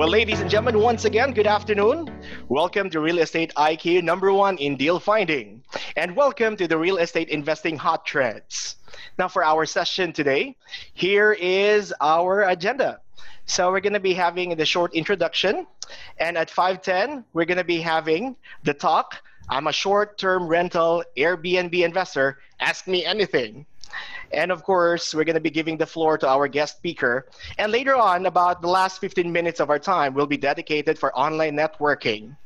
Well, ladies and gentlemen, once again, good afternoon. Welcome to Real Estate IQ number one in deal finding. And welcome to the Real Estate Investing Hot Trends. Now, for our session today, here is our agenda. So, we're going to be having the short introduction. And at 5:10, we're going to be having the talk. I'm a short-term rental Airbnb investor. Ask me anything. And of course, we're going to be giving the floor to our guest speaker. And later on, about the last 15 minutes of our time will be dedicated for online networking.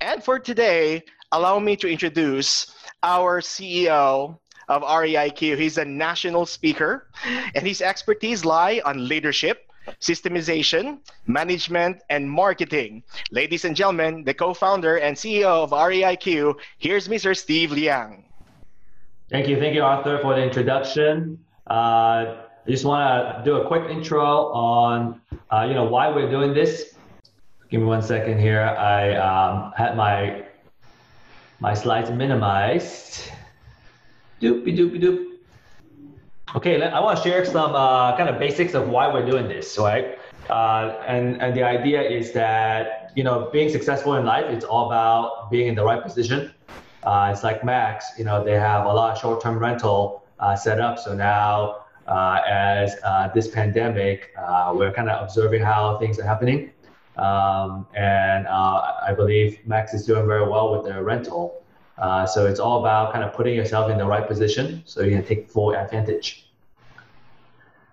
And for today, allow me to introduce our CEO of REIQ. He's a national speaker, and his expertise lie on leadership, systemization, management, and marketing. Ladies and gentlemen, the co-founder and CEO of REIQ, here's Mr. Steve Liang. Thank you. Thank you, Arthur, for the introduction. Uh, I just want to do a quick intro on, uh, you know, why we're doing this. Give me one second here. I um, had my my slides minimized. Doopy doopy doop. Okay, I want to share some uh, kind of basics of why we're doing this, right? Uh, and and the idea is that you know being successful in life, it's all about being in the right position uh, it's like Max, you know, they have a lot of short-term rental uh, set up. So now, uh, as uh, this pandemic, uh, we're kind of observing how things are happening. Um, and uh, I believe Max is doing very well with their rental. so it's all about kind of putting yourself in the right position so you can take full advantage.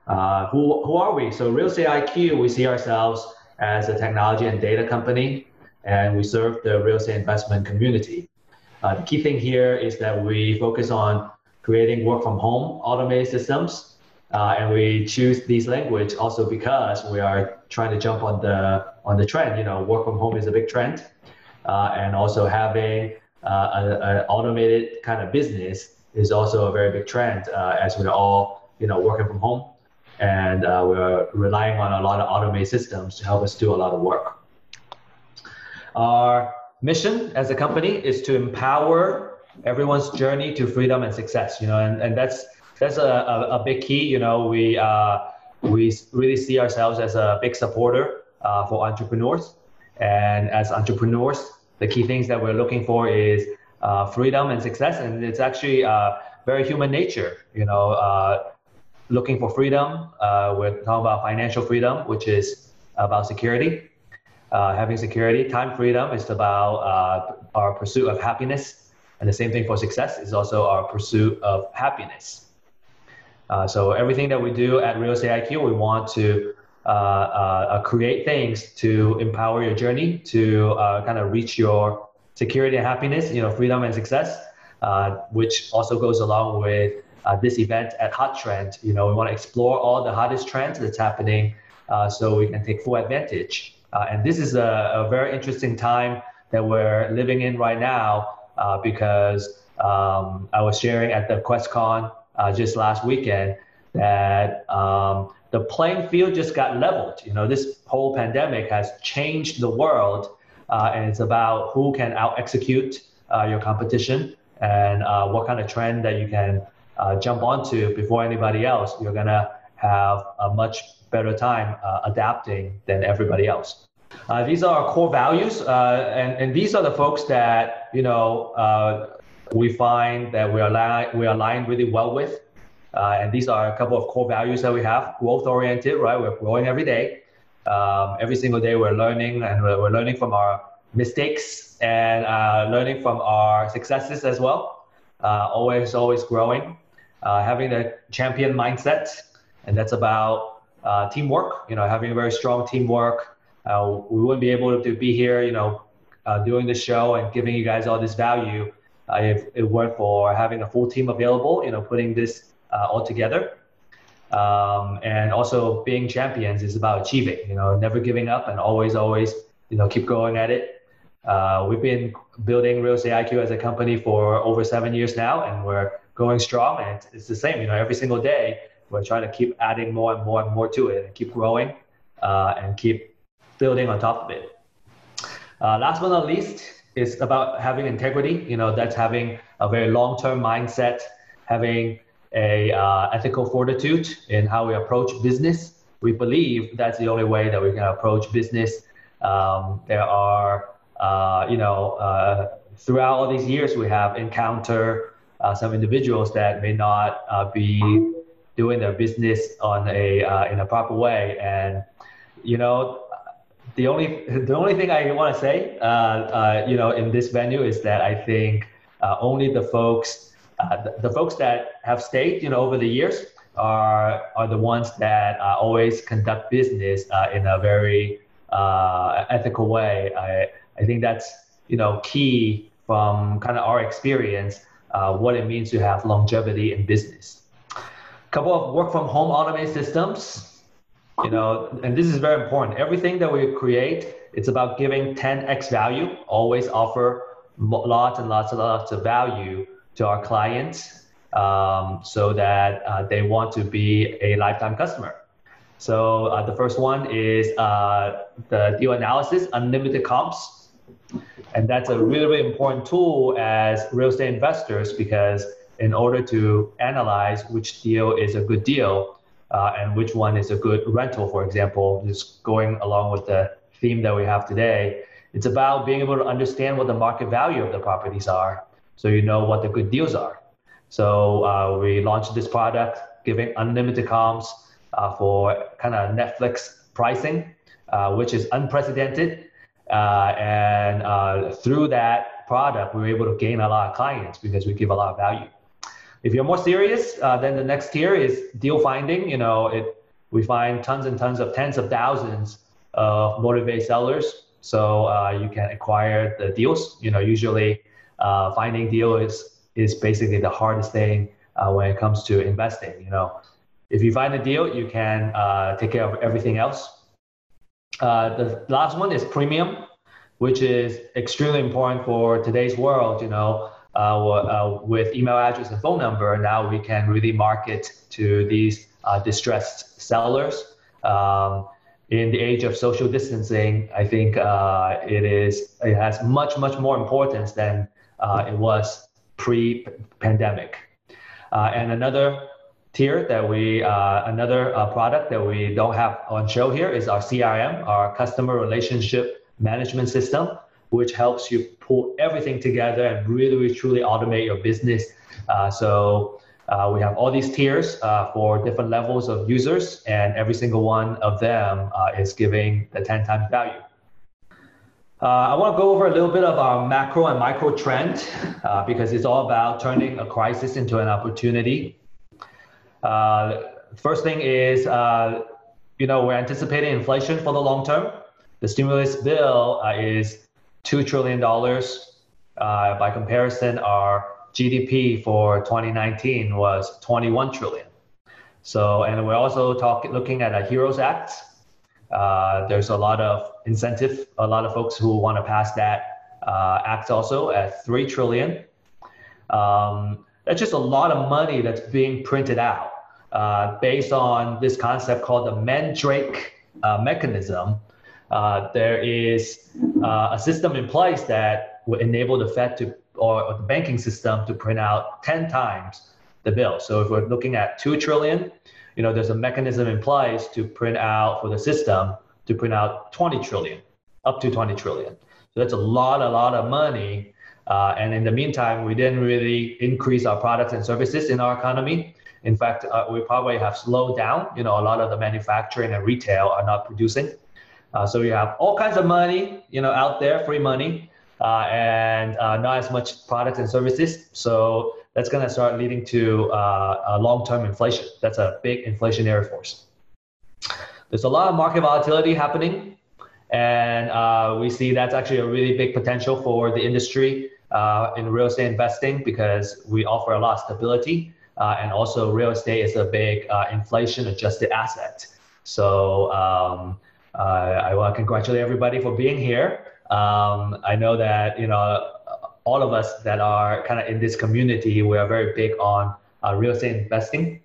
who, who are we? So Real Estate IQ, we see ourselves as a technology and data company, and we serve the real estate investment community. Uh, the key thing here is that we focus on creating work from home automated systems. Uh, and we choose these language also because we are trying to jump on the on the trend. You know, work from home is a big trend, uh, and also having uh, an automated kind of business is also a very big trend uh, as we're all you know working from home, and uh, we're relying on a lot of automated systems to help us do a lot of work. Our mission as a company is to empower everyone's journey to freedom and success. You know, and, and that's that's a, a, a big key. You know, we uh, we really see ourselves as a big supporter uh, for entrepreneurs, and as entrepreneurs, the key things that we're looking for is uh, freedom and success, and it's actually uh, very human nature. You know, uh, looking for freedom. Uh, we're talking about financial freedom, which is about security uh, having security. Time freedom is about uh, our pursuit of happiness. And the same thing for success is also our pursuit of happiness. Uh, so everything that we do at Real Estate IQ, we want to uh, uh, create things to empower your journey to uh, kind of reach your security and happiness, you know, freedom and success, which also goes along with this event at Hot Trend. You know, we want to explore all the hottest trends that's happening so we can take full advantage. Uh, and this is a, a, very interesting time that we're living in right now uh, because um, I was sharing at the QuestCon uh, just last weekend that um, the playing field just got leveled. You know, this whole pandemic has changed the world, uh, and it's about who can out execute uh, your competition and uh, what kind of trend that you can jump onto before anybody else. You're gonna have a much better time uh, adapting than everybody else. Uh, these are our core values, uh, and, and these are the folks that you know uh, we find that we align we align really well with. Uh, and these are a couple of core values that we have: growth oriented, right? We're growing every day. Um, every single day, we're learning, and we're, we're learning from our mistakes and uh, learning from our successes as well. always, always growing. having the champion mindset, and that's about uh, teamwork, you know, having a very strong teamwork. Uh, we wouldn't be able to be here, you know, uh, doing the show and giving you guys all this value uh, if it weren't for having a full team available, you know, putting this uh, all together. Um, and also being champions is about achieving, you know, never giving up and always, always, you know, keep going at it. We've been building Real Estate IQ as a company for over seven years now, and we're going strong. And it's the same, you know, every single day we're trying to keep adding more and more and more to it and keep growing uh, and keep building on top of it. Uh, last but not least is about having integrity. You know, that's having a very long-term mindset, having a uh, ethical fortitude in how we approach business, we believe that's the only way that we can approach business. Um, there are, uh, you know, uh, throughout all these years, we have encountered uh, some individuals that may not uh, be doing their business on a uh, in a proper way, and you know, the only the only thing I want to say, uh, you know, in this venue is that I think only the folks. The, the folks that have stayed, you know, over the years, are are the ones that uh, always conduct business uh, in a very uh, ethical way. I I think that's you know key from kind of our experience uh, what it means to have longevity in business. Couple of work from home automated systems. You know, and this is very important. Everything that we create, it's about giving 10x value. Always offer lots and lots and lots of value to our clients um, so that uh, they want to be a lifetime customer. So uh, the first one is uh, the deal analysis, unlimited comps. And that's a really, really important tool as real estate investors because in order to analyze which deal is a good deal uh, and which one is a good rental, for example, just going along with the theme that we have today, it's about being able to understand what the market value of the properties are so you know what the good deals are. So uh, we launched this product, giving unlimited comps uh, for kind of Netflix pricing, uh, which is unprecedented. Uh, and uh, through that product, we were able to gain a lot of clients because we give a lot of value. If you're more serious, uh, then the next tier is deal finding. You know, it we find tons and tons of tens of thousands of motivated sellers. So you can acquire the deals. You know, usually finding deal is is basically the hardest thing uh, when it comes to investing. You know, if you find a deal, you can uh, take care of everything else. Uh, the last one is premium, which is extremely important for today's world. You know, uh, uh, with email address and phone number, now we can really market to these uh, distressed sellers. Um, in the age of social distancing, I think it is it has much much more importance than it was pre-pandemic. Uh, and another tier that we, uh, another uh, product that we don't have on show here is our CRM, our customer relationship management system, which helps you pull everything together and really, really truly automate your business. Uh, so uh, we have all these tiers uh, for different levels of users, and every single one of them is giving the 10 times value. Uh, I want to go over a little bit of our macro and micro trend uh, because it's all about turning a crisis into an opportunity. Uh, first thing is, uh, you know, we're anticipating inflation for the long term. The stimulus bill uh, is $2 trillion. Uh, by comparison, our GDP for 2019 was 21 trillion. So, and we're also talking, looking at a HEROES Act, uh, there's a lot of incentive, a lot of folks who want to pass that uh, act also at three trillion. Um, that's just a lot of money that's being printed out uh, based on this concept called the Mandrake uh, mechanism. Uh, there is a system in place that will enable the Fed to or, or the banking system to print out 10 times the bill. So if we're looking at 2 trillion, you know, there's a mechanism in place to print out for the system to print out 20 trillion, up to 20 trillion. So that's a lot, a lot of money. Uh, and in the meantime, we didn't really increase our products and services in our economy. In fact, uh, we probably have slowed down. You know, a lot of the manufacturing and retail are not producing. Uh, so we have all kinds of money, you know, out there, free money, uh, and uh, not as much products and services. So that's going to start leading to uh, long-term inflation. That's a big inflationary force. There's a lot of market volatility happening, and uh, we see that's actually a really big potential for the industry uh, in real estate investing because we offer a lot of stability, and also real estate is a big inflation-adjusted asset. So um, I want to congratulate everybody for being here. Um, I know that you know all of us that are kind of in this community, we are very big on uh, real estate investing.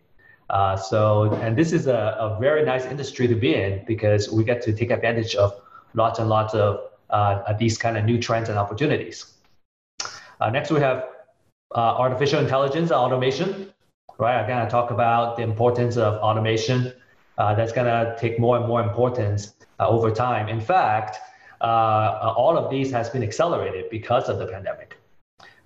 Uh, so, and this is a, a, very nice industry to be in because we get to take advantage of lots and lots of uh, these kind of new trends and opportunities. Uh, next, we have uh, artificial intelligence and automation. Right, I'm going to talk about the importance of automation uh, that's going to take more and more importance uh, over time. In fact, uh, all of these has been accelerated because of the pandemic.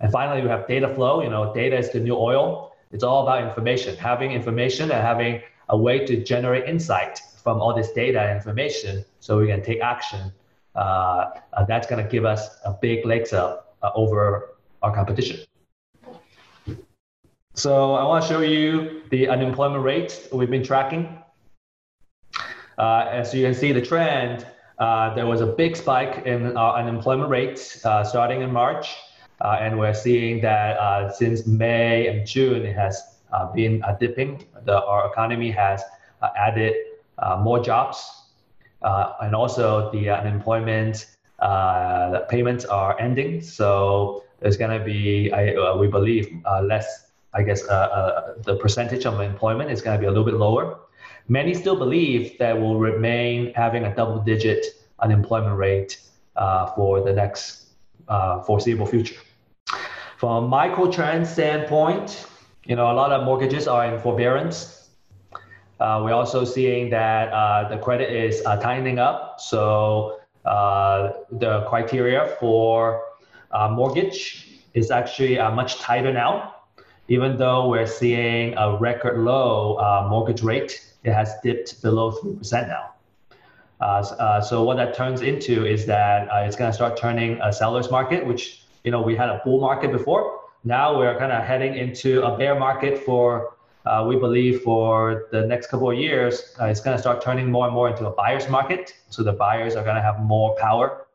And finally, we have data flow. You know, data is the new oil. It's all about information, having information and having a way to generate insight from all this data and information so we can take action. Uh, that's going to give us a big legs up uh, over our competition. So I want to show you the unemployment rate we've been tracking. Uh, as you can see, the trend, uh, there was a big spike in our unemployment rate uh, starting in March. Uh, and we're seeing that uh, since May and June, it has uh, been dipping. The, our economy has added more jobs. and also the unemployment payments are ending. So there's going to be, I, we believe, less I guess uh, uh, the percentage of employment is going to be a little bit lower. Many still believe that we'll remain having a double digit unemployment rate uh, for the next uh, foreseeable future. From a micro trend standpoint, you know, a lot of mortgages are in forbearance. Uh, we're also seeing that uh, the credit is tightening up. So the criteria for mortgage is actually much tighter now even though we're seeing a record low uh, mortgage rate, it has dipped below 3% now. Uh, uh, so what that turns into is that uh, it's going to start turning a seller's market, which, you know, we had a bull market before. Now we're kind of heading into a bear market for, uh, we believe, for the next couple of years. It's going to start turning more and more into a buyer's market. So the buyers are going to have more power.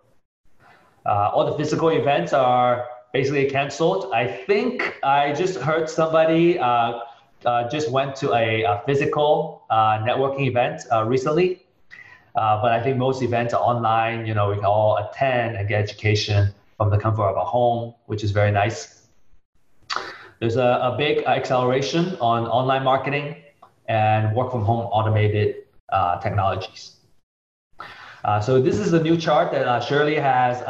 all the physical events are basically canceled. I think I just heard somebody uh, uh, just went to a, a physical uh, networking event uh, recently. Uh, but I think most events are online. You know, we can all attend and get education from the comfort of our home, which is very nice. There's a, a big acceleration on online marketing and work from home automated uh, technologies. so this is a new chart that Shirley has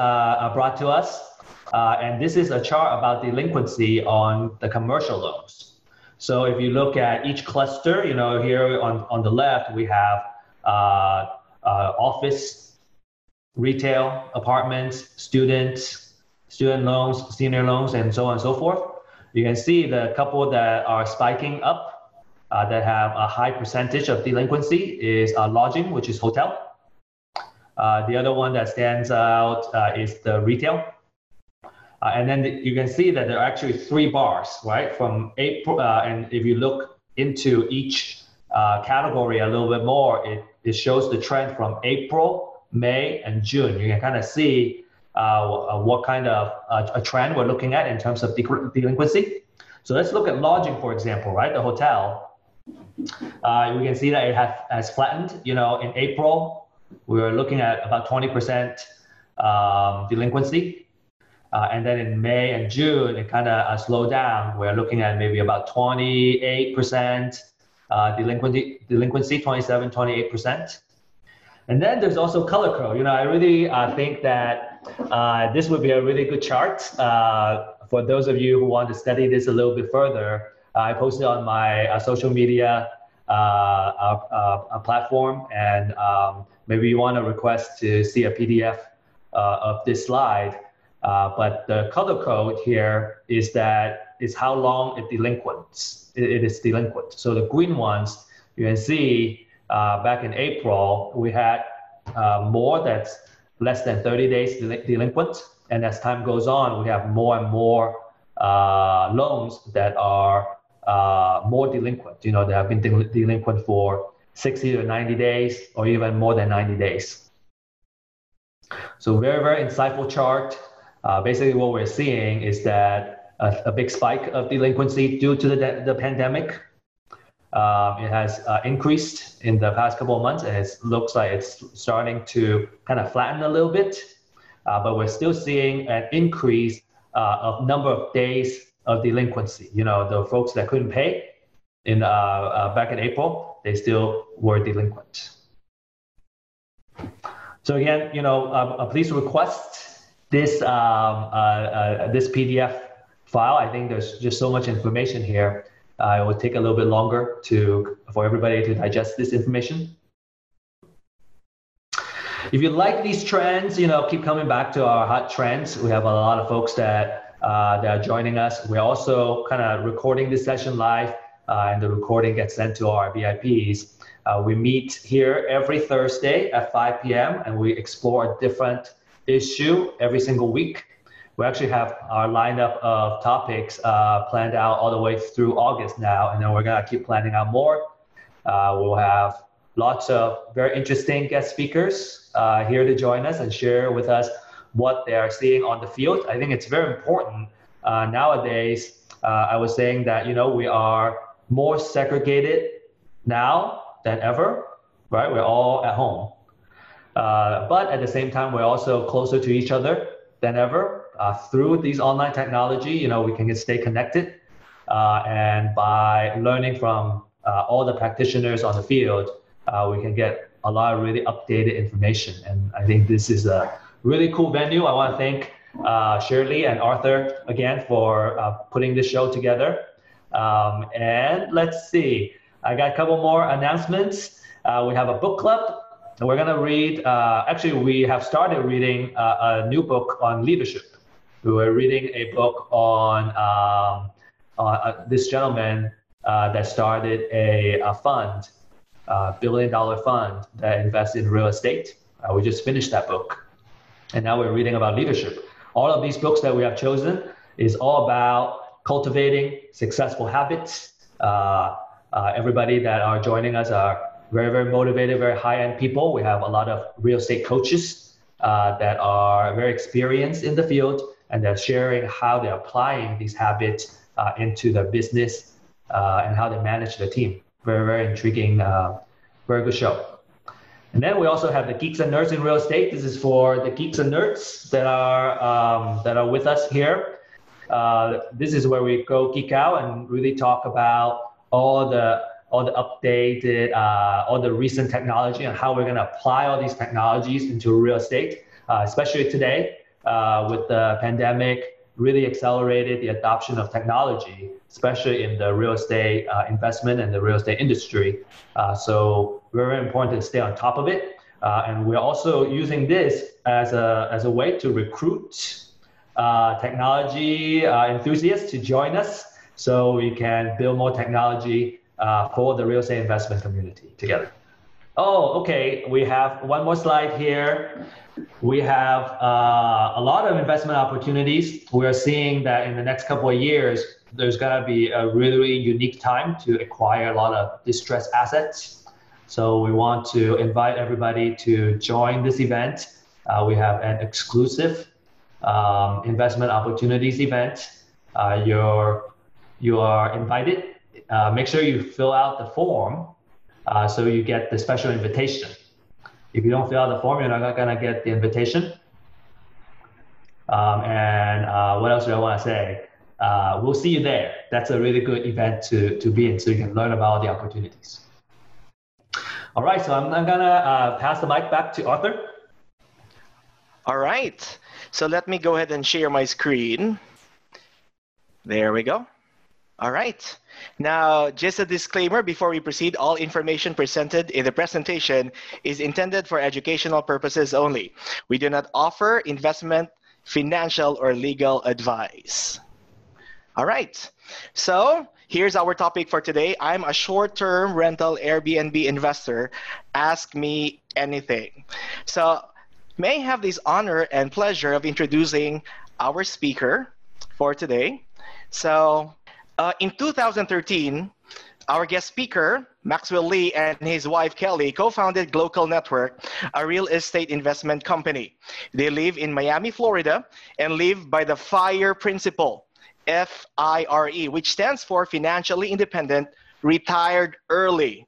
brought to us. Uh, and this is a chart about delinquency on the commercial loans. So if you look at each cluster, you know, here on, on the left, we have uh, uh, office, retail, apartments, students, student loans, senior loans, and so on and so forth. You can see the couple that are spiking up uh, that have a high percentage of delinquency is uh, lodging, which is hotel. Uh, the other one that stands out is the retail, uh, and then you can see that there are actually three bars, right? From April, uh, and if you look into each uh, category a little bit more, it, it shows the trend from April, May, and June. You can kind of see uh, uh, what kind of uh, a trend we're looking at in terms of delinquency. So let's look at lodging, for example, right? The hotel. we can see that it has, has flattened. You know, in April, we were looking at about 20% um, delinquency uh, and then in May and June, it kind of uh, slowed down. We're looking at maybe about 28% uh, delinquency, delinquency 27, 28%. And then there's also color code. You know, I really uh, think that uh, this would be a really good chart uh, for those of you who want to study this a little bit further. I posted on my social media platform, and um, maybe you want to request to see a PDF of this slide. Uh, but the color code here is that is how long it delinquents. It, it is delinquent. So the green ones, you can see uh, back in April, we had uh, more that's less than 30 days del- delinquent. And as time goes on, we have more and more uh, loans that are uh, more delinquent. You know, they have been del- delinquent for 60 to 90 days or even more than 90 days. So very, very insightful chart. Uh, basically, what we're seeing is that a, a, big spike of delinquency due to the, the pandemic. Um, it has uh, increased in the past couple of months, and it looks like it's starting to kind of flatten a little bit. Uh, but we're still seeing an increase uh, of number of days of delinquency. You know, the folks that couldn't pay in uh, back in April, they still were delinquent. So again, you know, a please request this um, uh, uh, this PDF file. I think there's just so much information here. Uh, it will take a little bit longer to for everybody to digest this information. If you like these trends, you know, keep coming back to our hot trends. We have a lot of folks that uh, that are joining us. We're also kind of recording this session live, uh, and the recording gets sent to our VIPs. Uh, we meet here every Thursday at 5 p.m. and we explore a different issue every single week. We actually have our lineup of topics uh, planned out all the way through August now, and then we're gonna keep planning out more. Uh, we'll have lots of very interesting guest speakers uh, here to join us and share with us what they are seeing on the field. I think it's very important uh, nowadays. Uh, I was saying that you know we are more segregated now than ever, right? We're all at home, uh, but at the same time we're also closer to each other than ever uh, through these online technology. You know we can stay connected, uh, and by learning from all the practitioners on the field uh, we can get a lot of really updated information. And I think this is a really cool venue. I want to thank uh, Shirley and Arthur again for uh, putting this show together. Um, and let's see, I got a couple more announcements. Uh, we have a book club. We're going to read, uh, actually, we have started reading uh, a new book on leadership. We were reading a book on um, this gentleman that started a, a fund uh, billion dollar fund that invests in real estate. Uh, we just finished that book. And now we're reading about leadership. All of these books that we have chosen is all about cultivating successful habits. Uh, uh everybody that are joining us are very, very motivated, very high end people. We have a lot of real estate coaches uh, that are very experienced in the field and they're sharing how they're applying these habits uh, into their business and how they manage their team very, very intriguing, uh, very good show. And then we also have the Geeks and Nerds in Real Estate. This is for the geeks and nerds that are um, that are with us here. Uh, this is where we go geek out and really talk about all the all the updated, uh, all the recent technology and how we're going to apply all these technologies into real estate, uh, especially today uh, with the pandemic really accelerated the adoption of technology, especially in the real estate uh, investment and the real estate industry. Uh, so very important to stay on top of it. Uh, and we're also using this as a, as a way to recruit technology enthusiasts to join us so we can build more technology uh, for the real estate investment community together. Oh, okay. We have one more slide here. We have uh, a lot of investment opportunities. We are seeing that in the next couple of years, there's going to be a really unique time to acquire a lot of distressed assets. So we want to invite everybody to join this event. Uh, we have an exclusive um, investment opportunities event. Uh, you're you are invited. Uh, make sure you fill out the form uh, so you get the special invitation. If you don't fill out the form, you're not gonna get the invitation. Um, and uh, what else do I want to say? Uh, we'll see you there. That's a really good event to, to be in so you can learn about the opportunities. All right, so I'm, I'm gonna uh, pass the mic back to Arthur. All right, so let me go ahead and share my screen. There we go. All right. Now, just a disclaimer before we proceed, all information presented in the presentation is intended for educational purposes only. We do not offer investment, financial, or legal advice. All right. So, here's our topic for today. I'm a short term rental Airbnb investor. Ask me anything. So, may I have this honor and pleasure of introducing our speaker for today. So, uh, in 2013, our guest speaker, Maxwell Lee, and his wife Kelly co founded Glocal Network, a real estate investment company. They live in Miami, Florida, and live by the FIRE principle, F I R E, which stands for Financially Independent, Retired Early.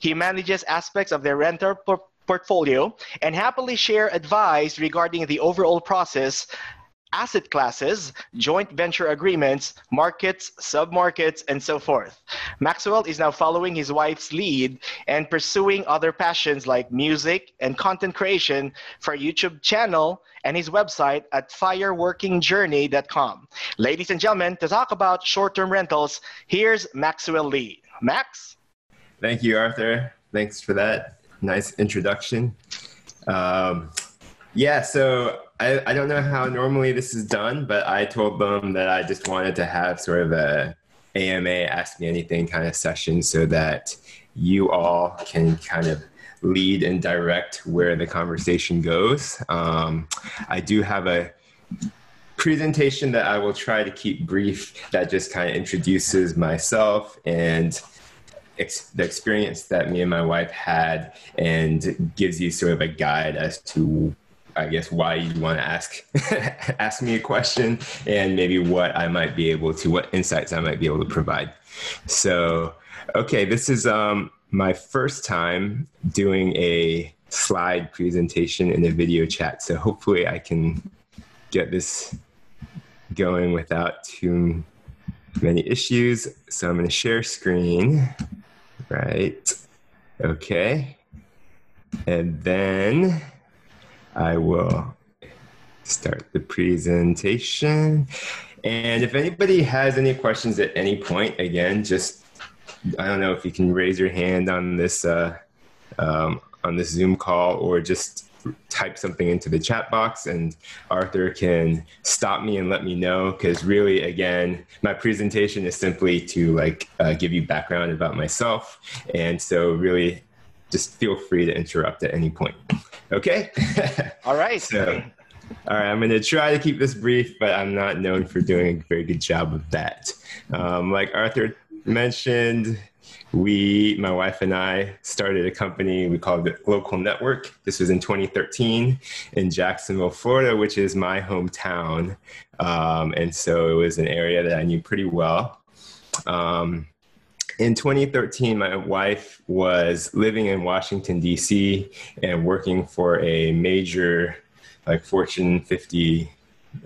He manages aspects of their rental por- portfolio and happily share advice regarding the overall process asset classes, joint venture agreements, markets, submarkets, and so forth. Maxwell is now following his wife's lead and pursuing other passions like music and content creation for a YouTube channel and his website at fireworkingjourney.com. Ladies and gentlemen, to talk about short-term rentals, here's Maxwell Lee. Max? Thank you, Arthur. Thanks for that nice introduction. Um, yeah, so I, I don't know how normally this is done, but I told them that I just wanted to have sort of a AMA Ask Me Anything kind of session so that you all can kind of lead and direct where the conversation goes. Um, I do have a presentation that I will try to keep brief that just kind of introduces myself and ex- the experience that me and my wife had and gives you sort of a guide as to I guess why you want to ask ask me a question and maybe what I might be able to what insights I might be able to provide. So, okay, this is um, my first time doing a slide presentation in a video chat. So hopefully I can get this going without too many issues. So I'm going to share screen. Right. Okay. And then I will start the presentation. And if anybody has any questions at any point, again, just I don't know if you can raise your hand on this uh, um, on this Zoom call or just type something into the chat box and Arthur can stop me and let me know because really again my presentation is simply to like uh, give you background about myself and so really just feel free to interrupt at any point. Okay? All right. so, all right, I'm going to try to keep this brief, but I'm not known for doing a very good job of that. Um, like Arthur mentioned, we, my wife and I, started a company we called it Local Network. This was in 2013 in Jacksonville, Florida, which is my hometown. Um, and so it was an area that I knew pretty well. Um, in 2013, my wife was living in Washington, D.C., and working for a major, like Fortune 50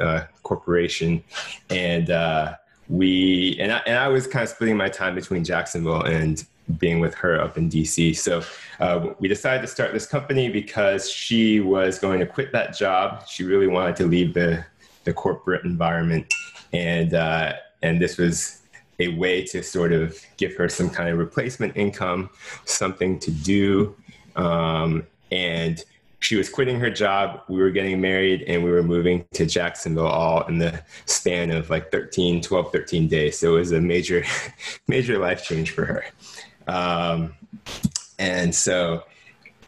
uh, corporation. And uh, we, and I, and I was kind of splitting my time between Jacksonville and being with her up in DC. So uh, we decided to start this company because she was going to quit that job. She really wanted to leave the, the corporate environment. And, uh, and this was a way to sort of give her some kind of replacement income, something to do. Um, and she was quitting her job. We were getting married and we were moving to Jacksonville all in the span of like 13, 12, 13 days. So it was a major, major life change for her. Um, and so,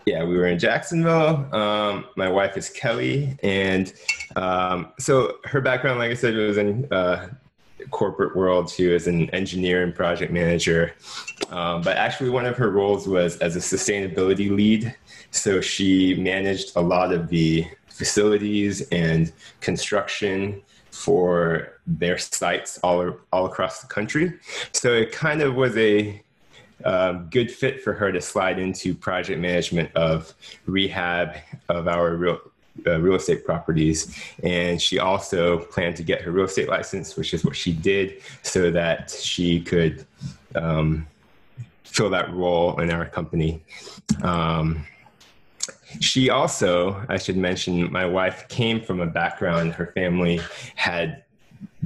yeah, we were in Jacksonville. Um, my wife is Kelly. And um, so her background, like I said, was in uh, corporate world. She was an engineer and project manager. Um, but actually, one of her roles was as a sustainability lead. So she managed a lot of the facilities and construction for their sites all, all across the country. So it kind of was a um, good fit for her to slide into project management of rehab of our real, uh, real estate properties. And she also planned to get her real estate license, which is what she did, so that she could um, fill that role in our company. Um, she also, I should mention, my wife came from a background, her family had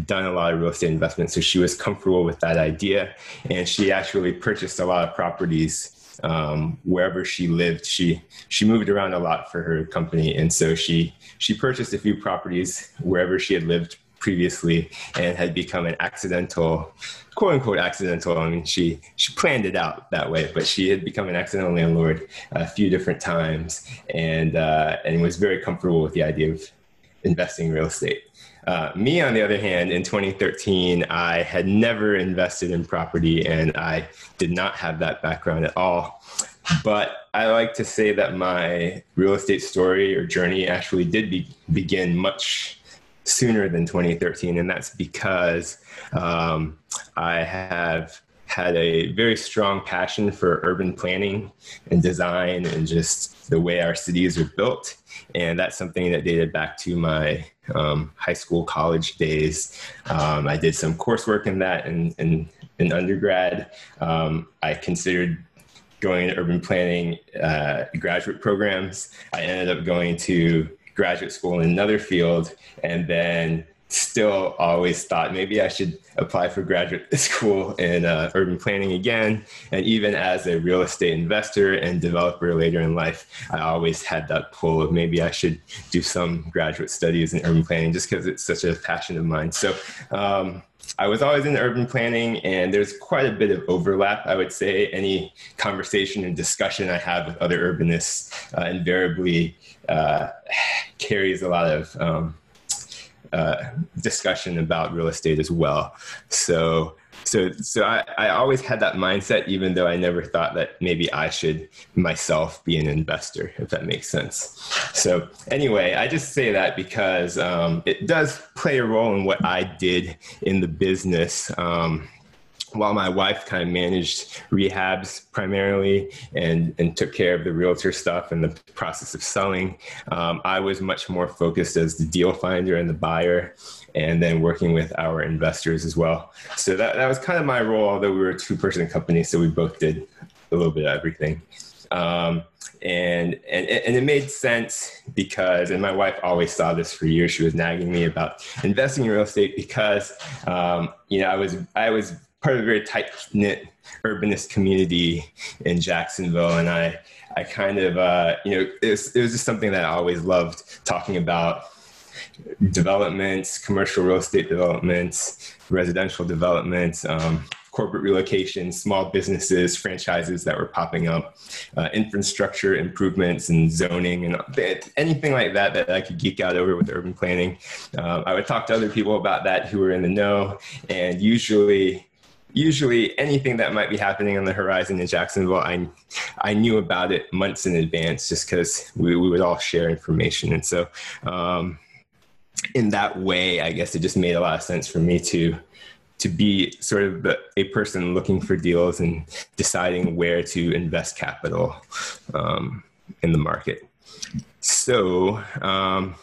done a lot of real estate investments, so she was comfortable with that idea. And she actually purchased a lot of properties um, wherever she lived. She she moved around a lot for her company, and so she she purchased a few properties wherever she had lived previously and had become an accidental quote unquote accidental i mean she she planned it out that way but she had become an accidental landlord a few different times and uh, and was very comfortable with the idea of investing in real estate uh, me, on the other hand, in 2013, I had never invested in property and I did not have that background at all. But I like to say that my real estate story or journey actually did be- begin much sooner than 2013. And that's because um, I have had a very strong passion for urban planning and design and just the way our cities are built. And that's something that dated back to my um, high school, college days. Um, I did some coursework in that in, in, in undergrad. Um, I considered going to urban planning uh, graduate programs. I ended up going to graduate school in another field and then still always thought maybe I should apply for graduate school in uh, urban planning again. And even as a real estate investor and developer later in life, I always had that pull of maybe I should do some graduate studies in urban planning just because it's such a passion of mine. So um, I was always in urban planning, and there's quite a bit of overlap. I would say any conversation and discussion I have with other urbanists uh, invariably uh, carries a lot of um, uh, discussion about real estate as well. So, so, so I, I always had that mindset, even though I never thought that maybe I should myself be an investor, if that makes sense. So, anyway, I just say that because um, it does play a role in what I did in the business. Um, while my wife kind of managed rehabs primarily and, and took care of the realtor stuff and the process of selling, um, I was much more focused as the deal finder and the buyer, and then working with our investors as well. So that, that was kind of my role, although we were a two person company, so we both did a little bit of everything. Um, and, and and it made sense because and my wife always saw this for years she was nagging me about investing in real estate because um, you know i was i was part of a very tight knit urbanist community in Jacksonville, and I I kind of uh, you know it was, it was just something that I always loved talking about developments, commercial real estate developments, residential developments. Um, corporate relocations, small businesses, franchises that were popping up, uh, infrastructure improvements and zoning and anything like that that I could geek out over with urban planning. Uh, I would talk to other people about that who were in the know, and usually usually anything that might be happening on the horizon in Jacksonville, I, I knew about it months in advance just because we, we would all share information. And so, um, in that way, I guess it just made a lot of sense for me to to be sort of a person looking for deals and deciding where to invest capital um, in the market. So, um,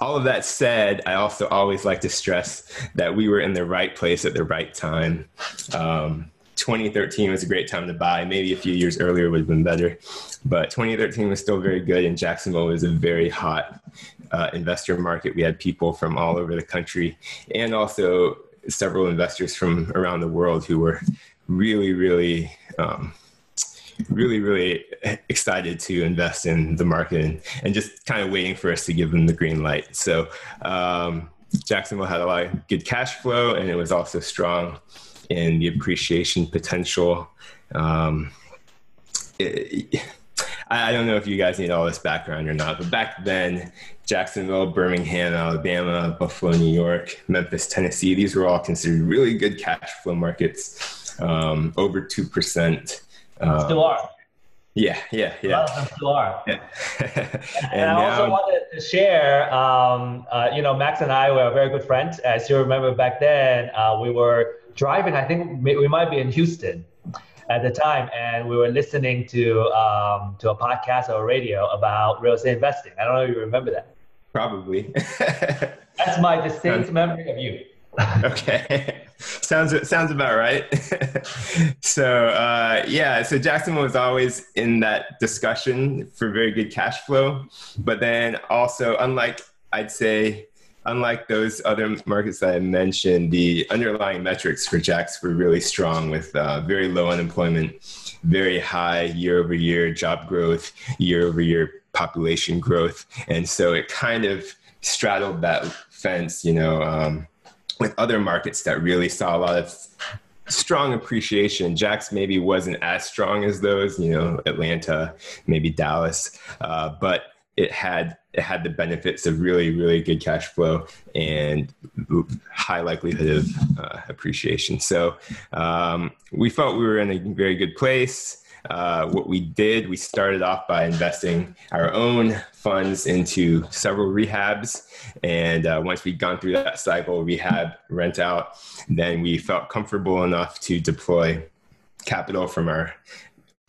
all of that said, I also always like to stress that we were in the right place at the right time. Um, 2013 was a great time to buy. Maybe a few years earlier would have been better, but 2013 was still very good, and Jacksonville was a very hot uh, investor market. We had people from all over the country, and also several investors from around the world who were really, really um, really, really excited to invest in the market and, and just kind of waiting for us to give them the green light. So um, Jacksonville had a lot of good cash flow and it was also strong in the appreciation potential. Um, it, I don't know if you guys need all this background or not, but back then, Jacksonville, Birmingham, Alabama, Buffalo, New York, Memphis, Tennessee, these were all considered really good cash flow markets, um, over 2%. Um, still are. Yeah, yeah, yeah. A lot of them still are. Yeah. and, and, I also wanted to share, um, uh, you know, Max and I were very good friends. As you remember back then, uh, we were driving, I think we might be in Houston at the time, and we were listening to um, to a podcast or radio about real estate investing. I don't know if you remember that. Probably. That's my distinct memory of you. okay sounds sounds about right. So uh, yeah so jacksonville was always in that discussion for very good cash flow. But then also unlike i'd say unlike those other markets that i mentioned the underlying metrics for Jax were really strong with uh, very low unemployment very high year over year job growth year over year population growth. And so it kind of straddled that fence you know um, with other markets that really saw a lot of strong appreciation. Jax maybe wasn't as strong as those, you know, Atlanta, maybe Dallas, uh, but it had it had the benefits of really really good cash flow and high likelihood of uh, appreciation. So um, we felt we were in a very good place. Uh, what we did, we started off by investing our own funds into several rehabs. And uh, once we'd gone through that cycle, rehab, rent out, then we felt comfortable enough to deploy capital from our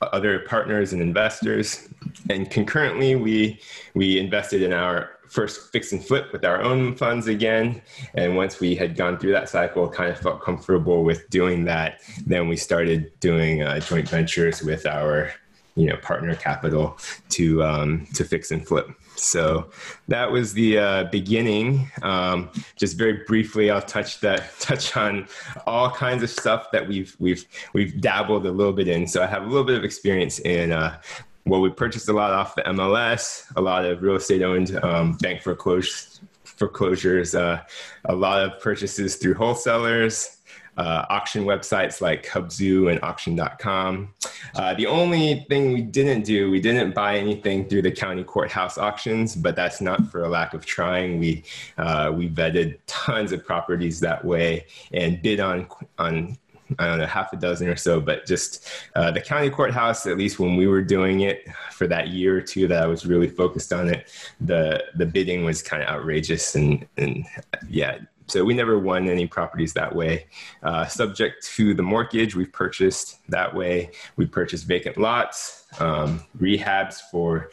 other partners and investors. And concurrently, we we invested in our first fix and flip with our own funds again. And once we had gone through that cycle, kind of felt comfortable with doing that, then we started doing uh, joint ventures with our you know partner capital to um, to fix and flip. So that was the uh, beginning. Um, just very briefly, I'll touch that touch on all kinds of stuff that we've we've we've dabbled a little bit in. So I have a little bit of experience in. Uh, well, we purchased a lot off the MLS, a lot of real estate owned um, bank foreclosures, foreclosures, uh, a lot of purchases through wholesalers, uh, auction websites like Hubzu and auction.com. Uh, the only thing we didn't do, we didn't buy anything through the county courthouse auctions, but that's not for a lack of trying. We uh, we vetted tons of properties that way and bid on on I don't know, half a dozen or so, but just uh, the county courthouse, at least when we were doing it for that year or two that I was really focused on it, the the bidding was kind of outrageous and and yeah, so we never won any properties that way. Uh, subject to the mortgage, we've purchased that way. We purchased vacant lots, um, rehabs for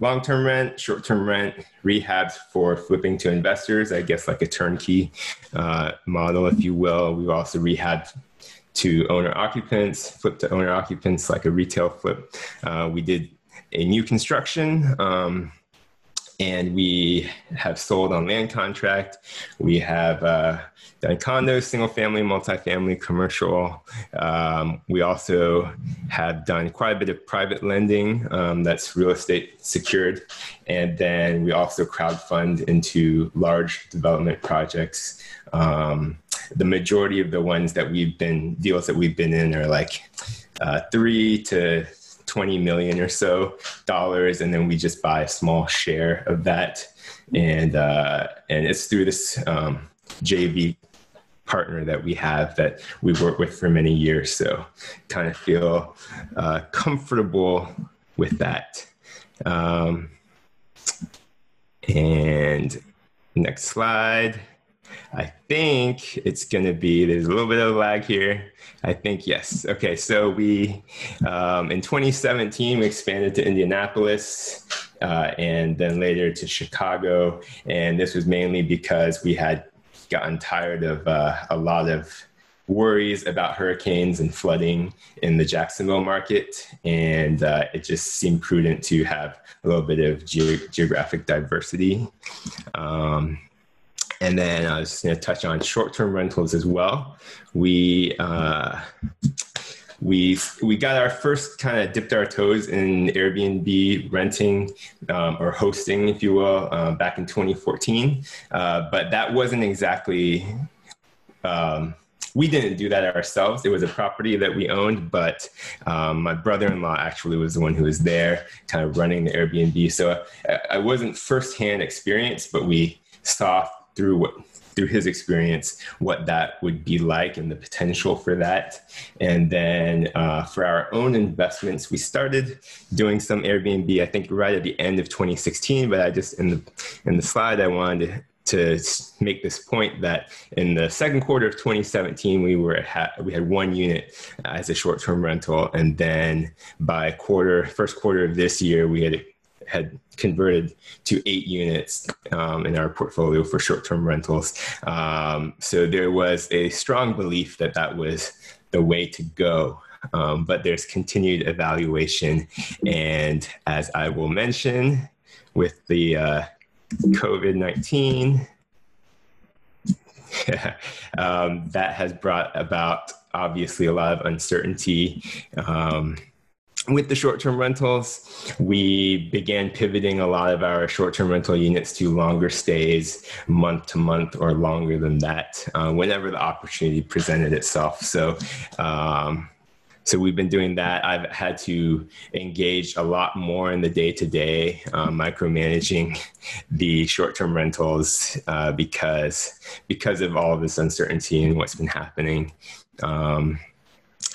long term rent, short term rent, rehabs for flipping to investors, I guess like a turnkey uh, model, if you will. We've also rehabbed to owner occupants, flip to owner occupants like a retail flip. Uh, we did a new construction. Um, and we have sold on land contract. We have uh, done condos, single family, multifamily, commercial. Um, we also have done quite a bit of private lending um, that's real estate secured. And then we also crowdfund into large development projects. Um, the majority of the ones that we've been, deals that we've been in are like uh, three to 20 million or so dollars and then we just buy a small share of that. And uh, and it's through this um, jv partner that we have that we've worked with for many years. So kind of feel uh, comfortable with that. Um, and next slide I think it's going to be, there's a little bit of lag here. I think, yes. Okay, so we, um, in 2017, we expanded to Indianapolis uh, and then later to Chicago. And this was mainly because we had gotten tired of uh, a lot of worries about hurricanes and flooding in the Jacksonville market. And uh, it just seemed prudent to have a little bit of ge- geographic diversity. Um, and then I was going to touch on short-term rentals as well. We uh, we we got our first kind of dipped our toes in Airbnb renting um, or hosting, if you will, uh, back in 2014. Uh, but that wasn't exactly. Um, we didn't do that ourselves. It was a property that we owned, but um, my brother-in-law actually was the one who was there, kind of running the Airbnb. So I, I wasn't firsthand experience, but we saw through what through his experience what that would be like and the potential for that. And then uh, for our own investments we started doing some airbnb i think right at the end of 2016 but i just in the in the slide i wanted to, make this point that in the second quarter of 2017 we were ha- we had one unit as a short-term rental. And then by quarter first quarter of this year we had had converted to eight units um, in our portfolio for short-term rentals. Um, so there was a strong belief that that was the way to go. Um, but there's continued evaluation, and as I will mention, with the uh, COVID nineteen. Um, that has brought about obviously a lot of uncertainty. Um, with the short-term rentals, we began pivoting a lot of our short-term rental units to longer stays, month to month or longer than that, uh, whenever the opportunity presented itself. So, um, so we've been doing that. I've had to engage a lot more in the day-to-day, uh, micromanaging the short-term rentals uh, because because of all this uncertainty and what's been happening. Um,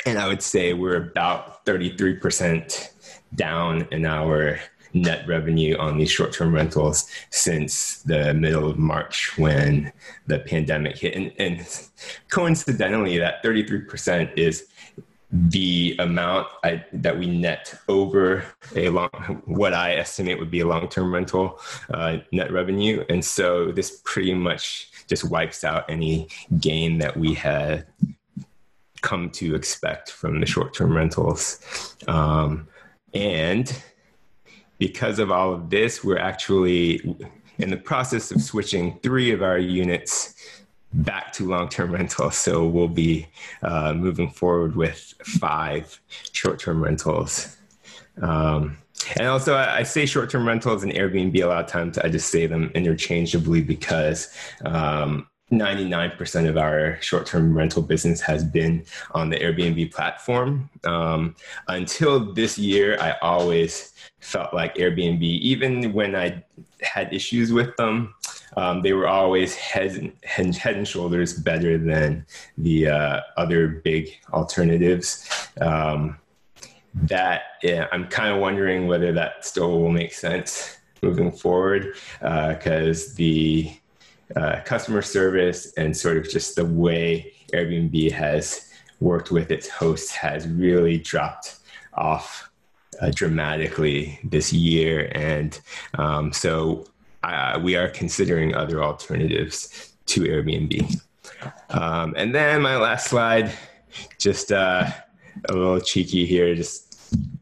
and I would say we're about 33% down in our net revenue on these short term rentals since the middle of March when the pandemic hit. And, and coincidentally, that 33% is the amount I, that we net over a long, what I estimate would be a long-term rental uh, net revenue, and so this pretty much just wipes out any gain that we had come to expect from the short-term rentals, um, and because of all of this, we're actually in the process of switching three of our units back to long-term rentals. So we'll be uh, moving forward with five short-term rentals. Um, and also, I, I, say short-term rentals and Airbnb a lot of times. I just say them interchangeably because um, 99% of our short-term rental business has been on the Airbnb platform. Um, until this year, I always felt like Airbnb, even when I had issues with them, um, they were always head and, head and shoulders better than the uh, other big alternatives. Um, that yeah, I'm kind of wondering whether that still will make sense moving forward because uh, the uh, customer service and sort of just the way Airbnb has worked with its hosts has really dropped off uh, dramatically this year. And um, so uh, we are considering other alternatives to Airbnb. Um, and then my last slide, just uh, a little cheeky here, just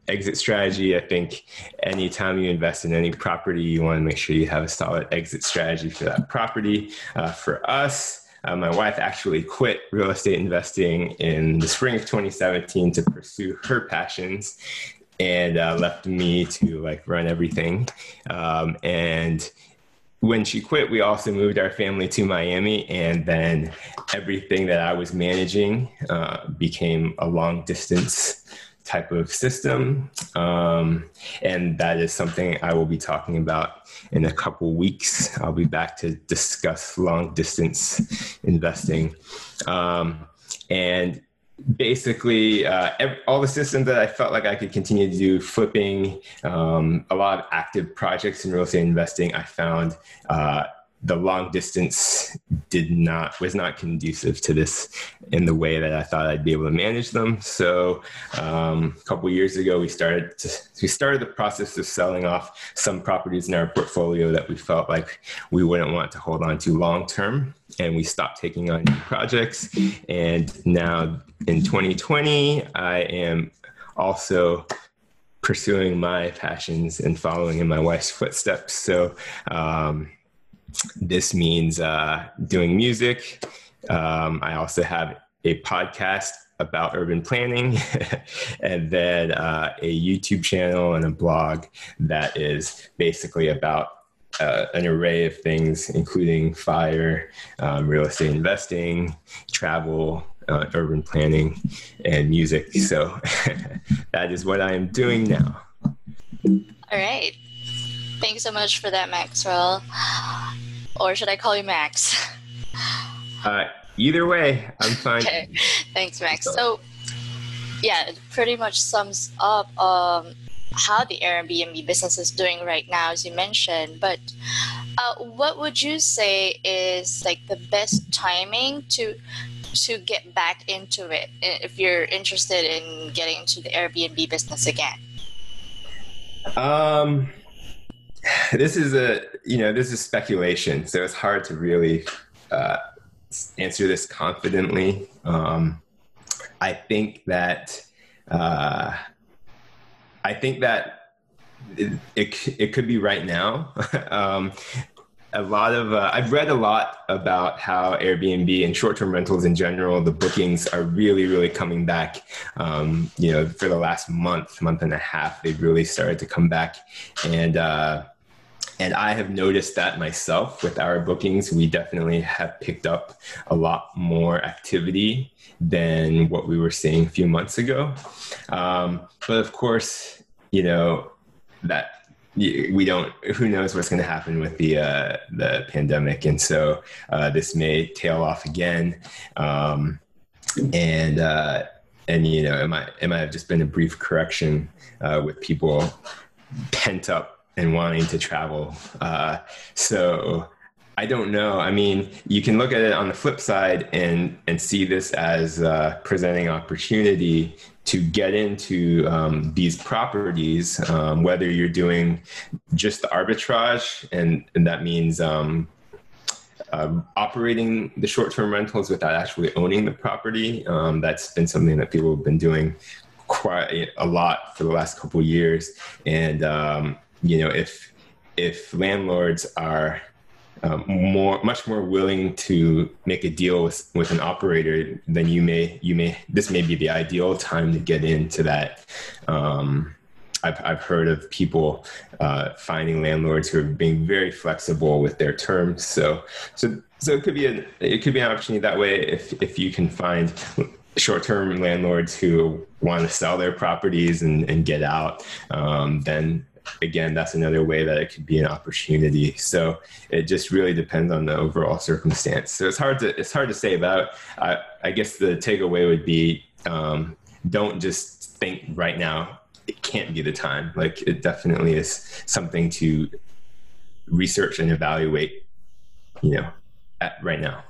exit strategy. I think anytime you invest in any property, you want to make sure you have a solid exit strategy for that property. Uh, for us, uh, my wife actually quit real estate investing in the spring of 2017 to pursue her passions and uh, left me to like run everything. Um, and when she quit, we also moved our family to Miami, and then everything that I was managing uh, became a long distance type of system. Um, and that is something I will be talking about in a couple weeks. I'll be back to discuss long distance investing. Um, and basically uh, every, all the systems that I felt like I could continue to do, flipping, um, a lot of active projects in real estate investing, I found uh, the long distance did not was not conducive to this in the way that I thought I'd be able to manage them. So um, a couple years ago, we started to, we started the process of selling off some properties in our portfolio that we felt like we wouldn't want to hold on to long term, and we stopped taking on new projects. And now in 2020, I am also pursuing my passions and following in my wife's footsteps. So. Um, this means uh, doing music. Um, I also have a podcast about urban planning, and then uh, a YouTube channel and a blog that is basically about uh, an array of things, including fire, um, real estate investing, travel, uh, urban planning, and music. So that is what I am doing now. All right. Thanks so much for that, Maxwell. Or should I call you Max? Uh, either way, I'm fine. okay. Thanks, Max. So, yeah, it pretty much sums up um, how the Airbnb business is doing right now, as you mentioned. But uh, what would you say is like the best timing to to get back into it if you're interested in getting into the Airbnb business again? Um this is a you know this is speculation, so it's hard to really uh, answer this confidently. Um, I think that uh, I think that it, it, it could be right now. um, a lot of uh, I've read a lot about how Airbnb and short-term rentals in general, the bookings are really, really coming back. Um, you know, for the last month, month and a half, they've really started to come back, and uh, and I have noticed that myself with our bookings. We definitely have picked up a lot more activity than what we were seeing a few months ago. Um, but of course, you know, that we don't who knows what's going to happen with the uh, the pandemic and so uh, this may tail off again um, and uh, and you know it might it might have just been a brief correction uh, with people pent up and wanting to travel. Uh, so I don't know. I mean, you can look at it on the flip side and and see this as uh, presenting opportunity to get into um, these properties, um, whether you're doing just the arbitrage, and, and that means um, uh, operating the short-term rentals without actually owning the property. Um, that's been something that people have been doing quite a lot for the last couple years, and um, you know, if if landlords are um, more much more willing to make a deal with, with an operator then you may you may this may be the ideal time to get into that. Um, I've, I've heard of people uh, finding landlords who are being very flexible with their terms. So so so it could be an it could be an opportunity that way if if you can find short-term landlords who want to sell their properties and, and get out um, then again, that's another way that it could be an opportunity. So it just really depends on the overall circumstance. So it's hard to it's hard to say about. I, I guess the takeaway would be um, don't just think right now. It can't be the time. Like it definitely is something to research and evaluate. You know, at right now.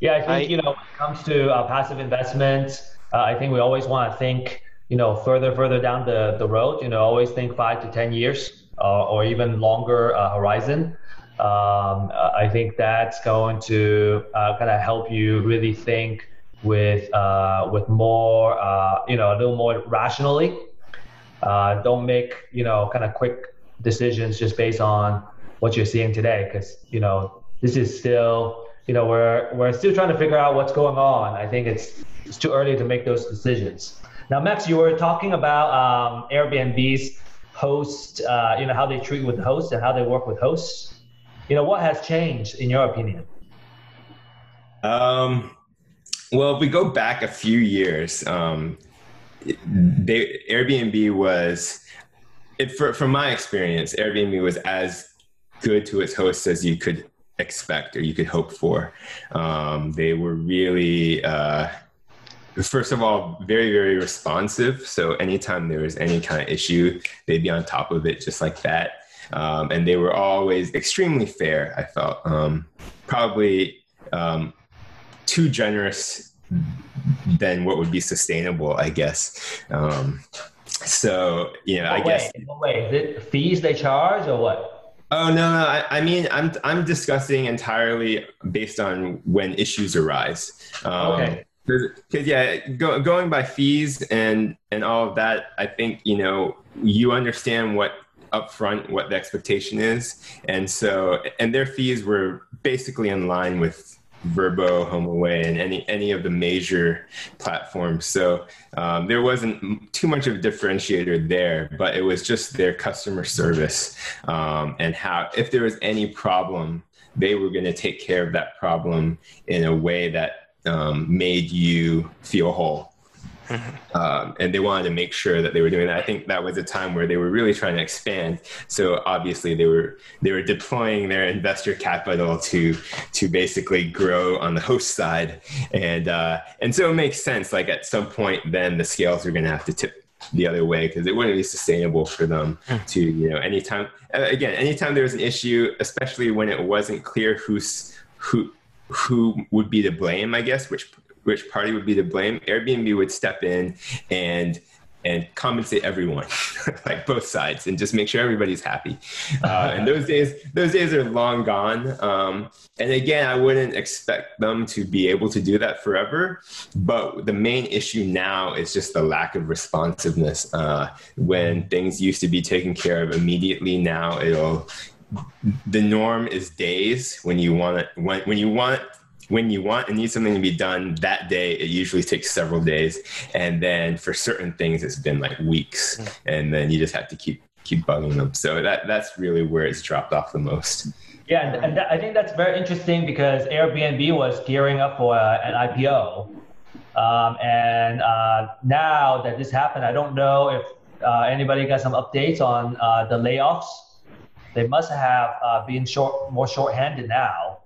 Yeah, I think I, you know when it comes to uh, passive investments, uh, I think we always want to think you know, further, further down the, the road, you know, always think five to 10 years uh, or even longer uh, horizon. Um, I think that's going to uh, kind of help you really think with uh, with more, uh, you know, a little more rationally. Uh, don't make, you know, kind of quick decisions just based on what you're seeing today, because you know this is still, you know, we're we're still trying to figure out what's going on. I think it's it's too early to make those decisions. Now, Max, you were talking about um, Airbnb's host, uh, you know, how they treat with hosts and how they work with hosts. You know, what has changed in your opinion? Um, well, if we go back a few years, um, they, Airbnb was, it, for, from my experience, Airbnb was as good to its hosts as you could expect or you could hope for. Um, they were really, uh, first of all very very responsive so anytime there was any kind of issue they'd be on top of it just like that um, and they were always extremely fair i felt um, probably um, too generous than what would be sustainable i guess um, so you know i wait, guess wait is it fees they charge or what Oh no, no. I, I, mean, I'm I'm discussing entirely based on when issues arise. Um, okay. Because yeah, go, going by fees and and all of that, I think you know you understand what upfront what the expectation is, and so and their fees were basically in line with Vrbo, HomeAway, and any any of the major platforms. So um, there wasn't too much of a differentiator there, but it was just their customer service um, and how if there was any problem, they were going to take care of that problem in a way that um, made you feel whole. Mm-hmm. Um, and they wanted to make sure that they were doing that. I think that was a time where they were really trying to expand. So obviously they were they were deploying their investor capital to to basically grow on the host side, and uh, and so it makes sense. Like at some point, then the scales are going to have to tip the other way because it wouldn't be sustainable for them hmm. to you know anytime again anytime there was an issue, especially when it wasn't clear who's who who would be to blame, I guess, which which party would be to blame, Airbnb would step in and and compensate everyone, like both sides, and just make sure everybody's happy. Uh, and those days, those days are long gone. Um, and again, I wouldn't expect them to be able to do that forever. But the main issue now is just the lack of responsiveness. Uh, when things used to be taken care of immediately, now it'll the norm is days when you want it when, when you want when you want and need something to be done that day it usually takes several days. And then for certain things it's been like weeks. Hmm. and then you just have to keep keep bugging them. So that that's really where it's dropped off the most. Yeah and, and i think that's very interesting because airbnb was gearing up for uh, an ipo um, and uh, now that this happened i don't know if uh, anybody got some updates on uh, the layoffs they must have uh, been short, more short-handed now.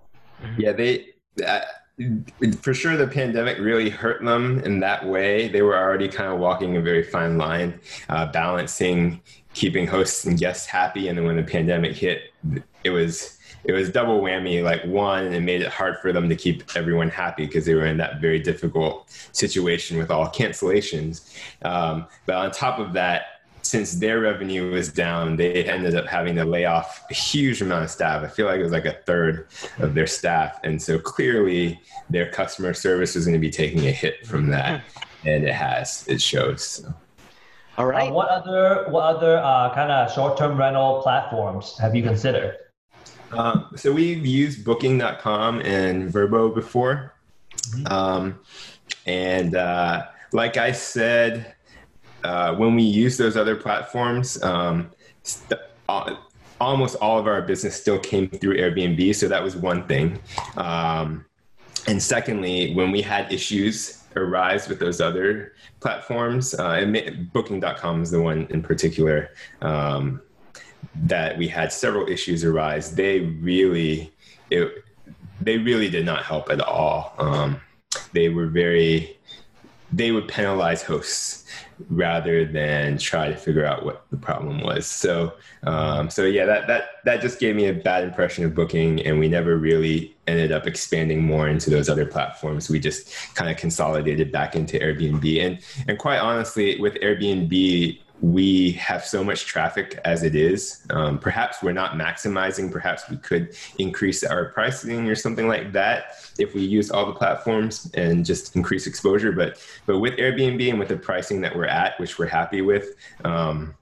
Yeah, they uh, for sure the pandemic really hurt them in that way. They were already kind of walking a very fine line, uh, balancing keeping hosts and guests happy. And then when the pandemic hit, it was it was double whammy. Like one, and it made it hard for them to keep everyone happy because they were in that very difficult situation with all cancellations. Um, but on top of that, since their revenue was down, they ended up having to lay off a huge amount of staff. I feel like it was like a third of their staff. And so clearly their customer service was going to be taking a hit from that. And it has, it shows. So. All right. Uh, what other what other uh, kind of short term rental platforms have you considered? Um, so we've used Booking.com and Vrbo before, mm-hmm. um, and uh, like I said, uh, when we use those other platforms, um, st- almost all of our business still came through Airbnb. So that was one thing. Um, and secondly, when we had issues arise with those other platforms, uh, Booking.com is the one in particular um, that we had several issues arise. They really, it, they really did not help at all. Um, they were very, they would penalize hosts rather than try to figure out what the problem was. So, um, so yeah, that that that just gave me a bad impression of Booking, and we never really ended up expanding more into those other platforms. We just kind of consolidated back into Airbnb, and and quite honestly, with Airbnb, we have so much traffic as it is. Um, perhaps we're not maximizing. Perhaps we could increase our pricing or something like that if we use all the platforms and just increase exposure. But but with Airbnb and with the pricing that we're at, which we're happy with, um,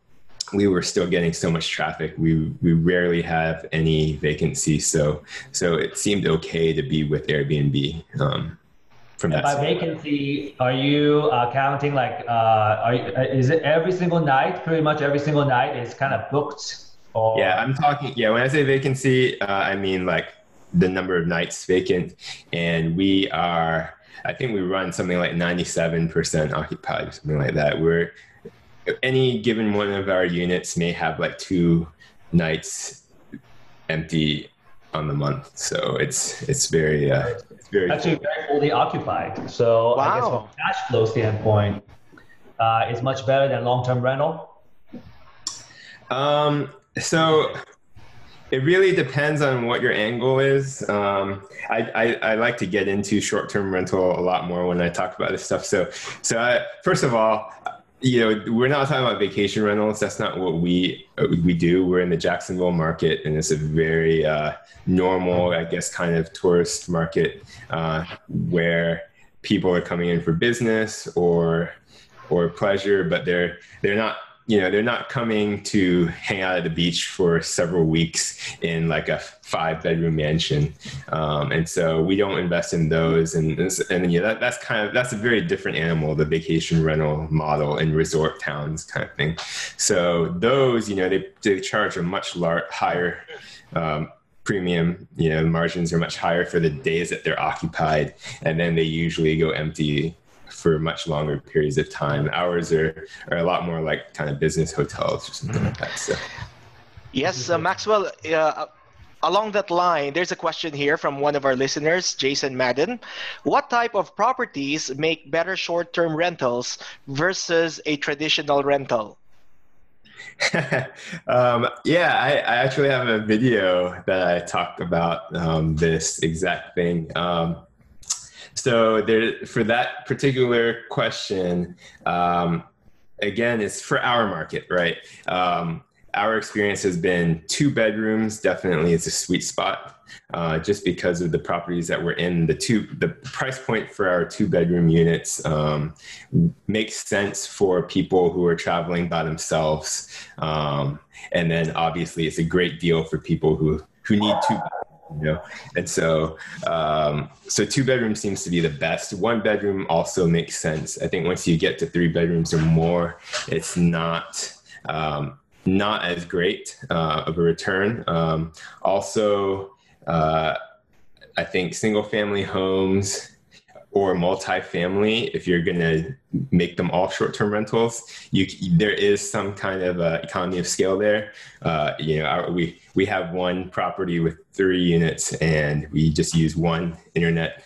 we were still getting so much traffic. We we rarely have any vacancies. So so it seemed okay to be with Airbnb. Um, from that. By vacancy, are you uh, counting like uh, are you, uh, is it every single night? Pretty much every single night is kind of booked. Or... Yeah, I'm talking. Yeah, when I say vacancy, uh, I mean like the number of nights vacant, and we are. I think we run something like 97% occupied, something like that. We're any given one of our units may have like two nights empty on the month, so it's it's very uh, it's very actually cool. very fully occupied. So wow. I guess from a cash flow standpoint, uh, it's much better than long-term rental. Um, so it really depends on what your angle is. Um, I, I, I, like to get into short-term rental a lot more when I talk about this stuff. So, so I, first of all, you know, we're not talking about vacation rentals. That's not what we we do. We're in the Jacksonville market, and it's a very uh, normal, I guess, kind of tourist market uh, where people are coming in for business or or pleasure, but they're they're not you know they're not coming to hang out at the beach for several weeks in like a five bedroom mansion. Um, and so we don't invest in those. And and yeah that, that's kind of that's a very different animal the vacation rental model in resort towns kind of thing. So those you know they, they charge a much lar- higher um, premium you know the margins are much higher for the days that they're occupied. And then they usually go empty for much longer periods of time. Ours are, are a lot more like kind of business hotels or something like that. So. Yes, uh, Maxwell. Uh, along that line, there's a question here from one of our listeners, Jason Madden. What type of properties make better short-term rentals versus a traditional rental? um, yeah, I, I, actually have a video that I talk about um, this exact thing. Um, so there, for that particular question, um, again, it's for our market, right? Um, our experience has been two bedrooms. Definitely, it's a sweet spot, uh, just because of the properties that we're in. The two, the price point for our two bedroom units um, makes sense for people who are traveling by themselves, um, and then obviously, it's a great deal for people who who need two you know? And so um, so two bedrooms seems to be the best. One bedroom also makes sense. I think once you get to three bedrooms or more it's not um, not as great uh, of a return. Um, also uh, i think single family homes or multifamily, if you're going to make them all short-term rentals, you, there is some kind of uh, economy of scale there. Uh, you know, our, we we have one property with three units, and we just use one internet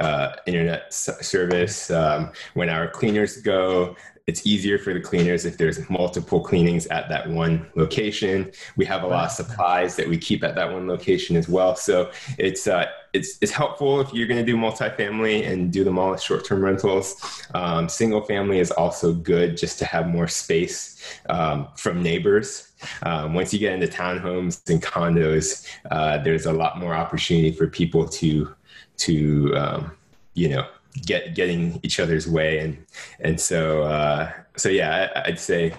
uh, internet service. Um, when our cleaners go, it's easier for the cleaners if there's multiple cleanings at that one location. We have a lot of supplies that we keep at that one location as well. So it's uh, it's it's helpful if you're going to do multifamily and do them all as short-term rentals. Um, single family is also good just to have more space um, from neighbors. Um, once you get into townhomes and condos, uh, there's a lot more opportunity for people to to um, you know get getting each other's way and and so uh, so yeah I, would say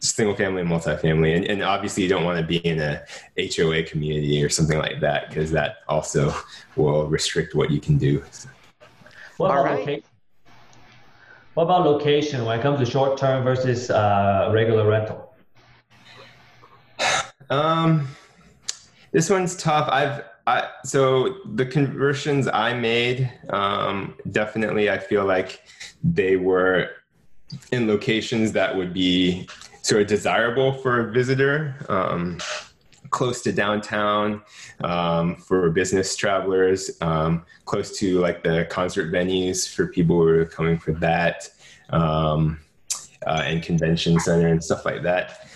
single family and multifamily and, and obviously you don't want to be in a HOA community or something like that because that also will restrict what you can do. What about, right. location? what about location when it comes to short term versus uh, regular rental? Um, this one's tough. I've I, so the conversions I made, um, definitely, I feel like they were in locations that would be sort of desirable for a visitor, um, close to downtown um, for business travelers, um, close to like the concert venues for people who are coming for that, um, uh, and convention center and stuff like that.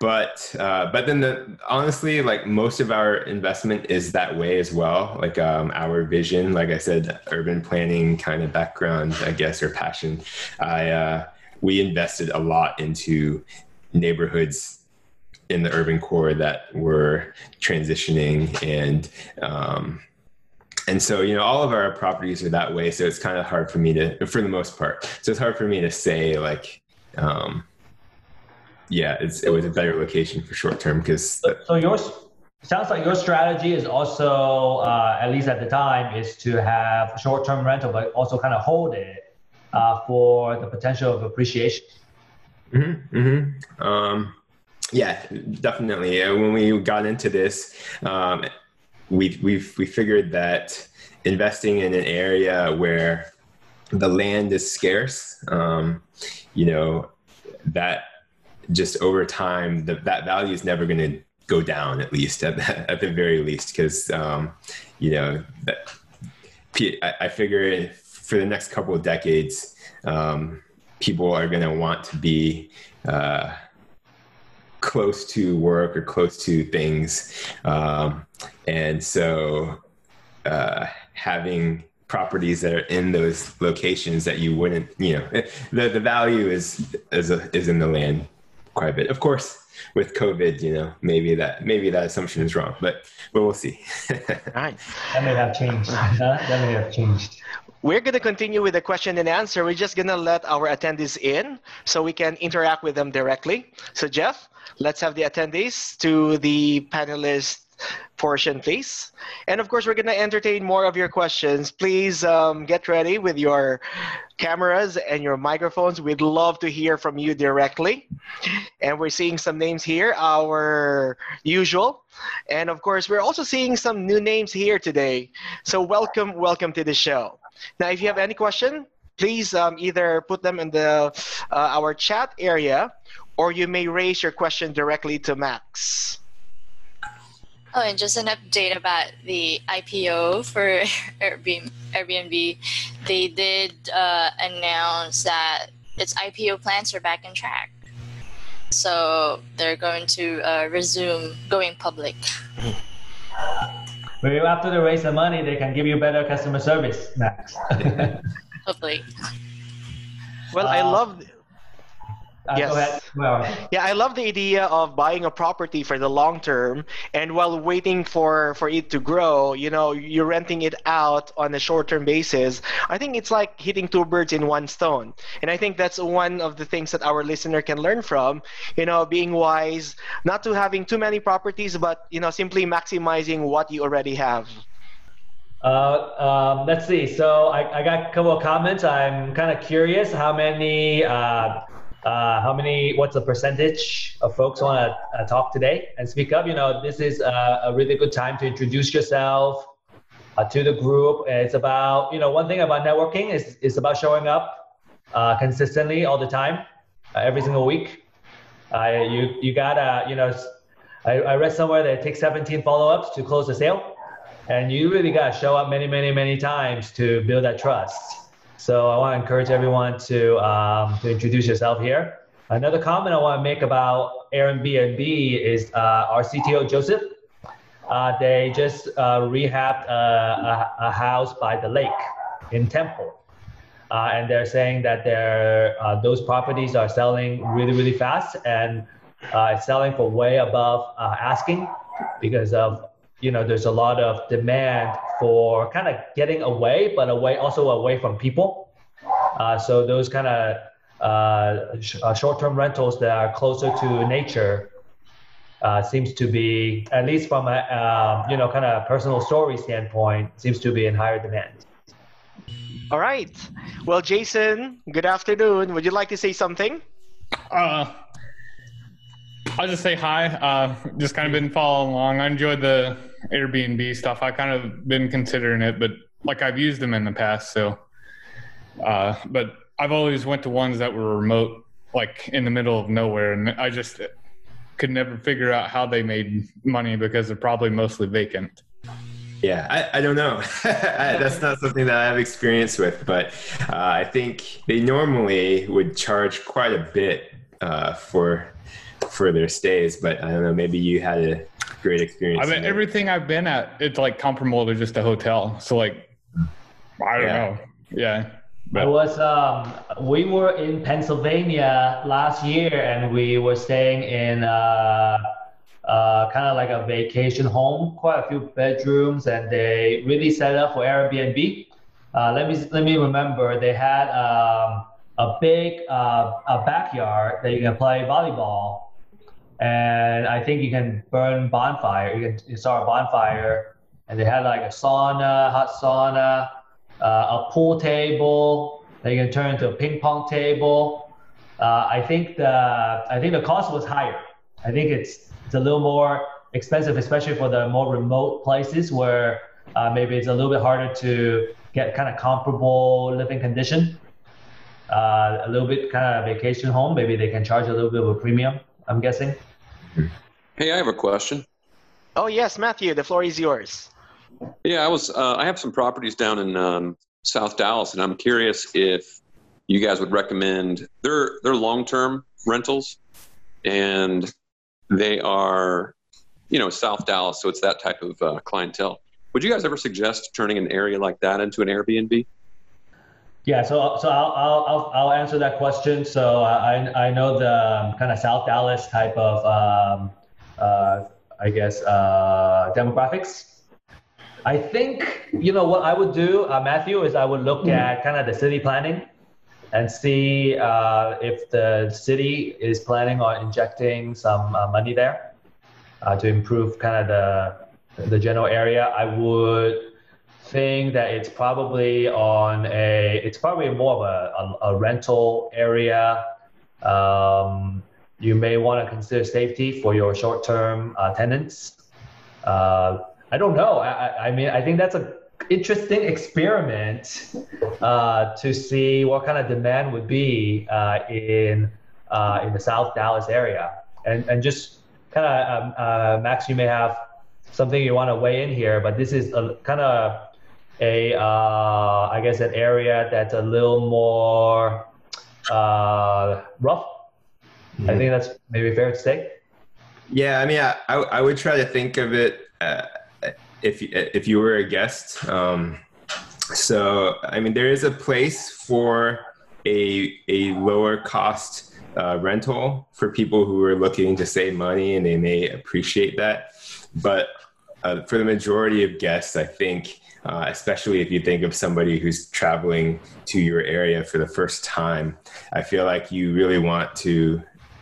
But uh, but then the honestly like most of our investment is that way as well. Like um, our vision like i said urban planning kind of background i guess or passion. I uh, we invested a lot into neighborhoods in the urban core that were transitioning and um, and so you know all of our properties are that way so it's kind of hard for me to for the most part so it's hard for me to say like um, yeah, it was a better location for short term because. So, so, yours sounds like your strategy is also, uh, at least at the time, is to have short term rental, but also kind of hold it uh, for the potential of appreciation. Mm-hmm, mm-hmm. Um, yeah, definitely. When we got into this, um, we we we figured that investing in an area where the land is scarce, um, you know, that just over time, the, that value is never going to go down, at least at the, at the very least, because um, you know, that, I, I figure for the next couple of decades, um, people are going to want to be uh, close to work or close to things, um, and so uh, having properties that are in those locations that you wouldn't, you know, the the value is is a, is in the land quite a bit. Of course, with COVID, you know, maybe that maybe that assumption is wrong, but but we'll see. right. That may have changed. that may have changed. We're going to continue with the question and answer. We're just going to let our attendees in so we can interact with them directly. So, Jeff, let's have the attendees to the panelists portion, please. And of course, we're going to entertain more of your questions. Please um, get ready with your cameras and your microphones. We'd love to hear from you directly. And we're seeing some names here, our usual. And of course, we're also seeing some new names here today. So welcome, welcome to the show. Now, if you have any question, please um, either put them in the uh, our chat area or you may raise your question directly to Max. Oh, and just an update about the IPO for Airbnb. They did uh, announce that its IPO plans are back on track. So they're going to uh, resume going public. Well, after they raise the money, they can give you better customer service, Max. Hopefully. Well, I uh, love uh, yes. Well, yeah, I love the idea of buying a property for the long term, and while waiting for for it to grow, you know, you're renting it out on a short term basis. I think it's like hitting two birds in one stone, and I think that's one of the things that our listener can learn from. You know, being wise, not to having too many properties, but you know, simply maximizing what you already have. Uh, um, let's see. So I, I got a couple of comments. I'm kind of curious how many uh, uh, how many, what's the percentage of folks want to uh, talk today and speak up? You know, this is a, a really good time to introduce yourself uh, to the group. It's about, you know, one thing about networking is, is about showing up uh, consistently all the time, uh, every single week. You, you gotta, you know, I, I read somewhere that it takes 17 follow-ups to close a sale. And you really gotta show up many, many, many times to build that trust. So I want to encourage everyone to um, to introduce yourself here. Another comment I want to make about Airbnb is uh, our CTO Joseph. Uh, they just uh, rehabbed a, a, house by the lake in Temple, uh, and they're saying that they uh, those properties are selling really really fast and uh, selling for way above asking because of you know there's a lot of demand for kind of getting away, but away also away from people. Uh, so those kind of uh, sh- uh, short-term rentals that are closer to nature uh, seems to be, at least from a um, you know kind of personal story standpoint, seems to be in higher demand. All right. Well, Jason, good afternoon. Would you like to say something? Uh, I'll just say hi. Uh, just kind of been following along. I enjoyed the Airbnb stuff. I kind of been considering it, but like I've used them in the past. So, uh, but I've always went to ones that were remote, like in the middle of nowhere, and I just could never figure out how they made money because they're probably mostly vacant. Yeah, I, I don't know. That's not something that I have experience with, but uh, I think they normally would charge quite a bit uh, for for their stays. But I don't know. Maybe you had a great experience. I mean, everything I've been at, it's like comparable to just a hotel. So like, I don't yeah. know. Yeah. But. I was um, we were in Pennsylvania last year, and we were staying in uh, uh, kind of like a vacation home, quite a few bedrooms, and they really set up for Airbnb. Uh, let me let me remember, they had um, a big uh, a backyard that you can play volleyball and I think you can burn bonfire. You can start a bonfire, and they had like a sauna, hot sauna, uh, a pool table you can turn into a ping pong table. Uh, I think the I think the cost was higher. I think it's it's a little more expensive, especially for the more remote places where uh, maybe it's a little bit harder to get kind of comparable living condition. Uh, a little bit kind of vacation home, maybe they can charge a little bit of a premium. I'm guessing. Hey, I have a question. Oh yes, Matthew, the floor is yours. Yeah, I was. Uh, I have some properties down in um, South Dallas, and I'm curious if you guys would recommend. They're they're long term rentals, and they are, you know, South Dallas, so it's that type of uh, clientele. Would you guys ever suggest turning an area like that into an Airbnb? Yeah, so so I'll I'll I'll answer that question. So I I know the um, kind of South Dallas type of um, uh, I guess uh, demographics. I think you know what I would do, uh, Matthew, is I would look mm-hmm. at kind of the city planning and see uh, if the city is planning on injecting some uh, money there uh, to improve kind of the the general area. I would think that it's probably on a it's probably more of a, a, a rental area. Um, you may want to consider safety for your short-term uh, tenants. Uh, I don't know. I, I mean, I think that's an interesting experiment uh, to see what kind of demand would be uh, in uh, in the South Dallas area, and and just kind of um, uh, Max, you may have something you want to weigh in here, but this is a kind of a uh, I guess an area that's a little more uh, rough. Mm-hmm. I think that's maybe fair to say. Yeah, I mean, I, I would try to think of it uh, if if you were a guest. Um, so I mean, there is a place for a a lower cost uh, rental for people who are looking to save money, and they may appreciate that. But uh, for the majority of guests, I think uh, especially if you think of somebody who's traveling to your area for the first time. I feel like you really want to,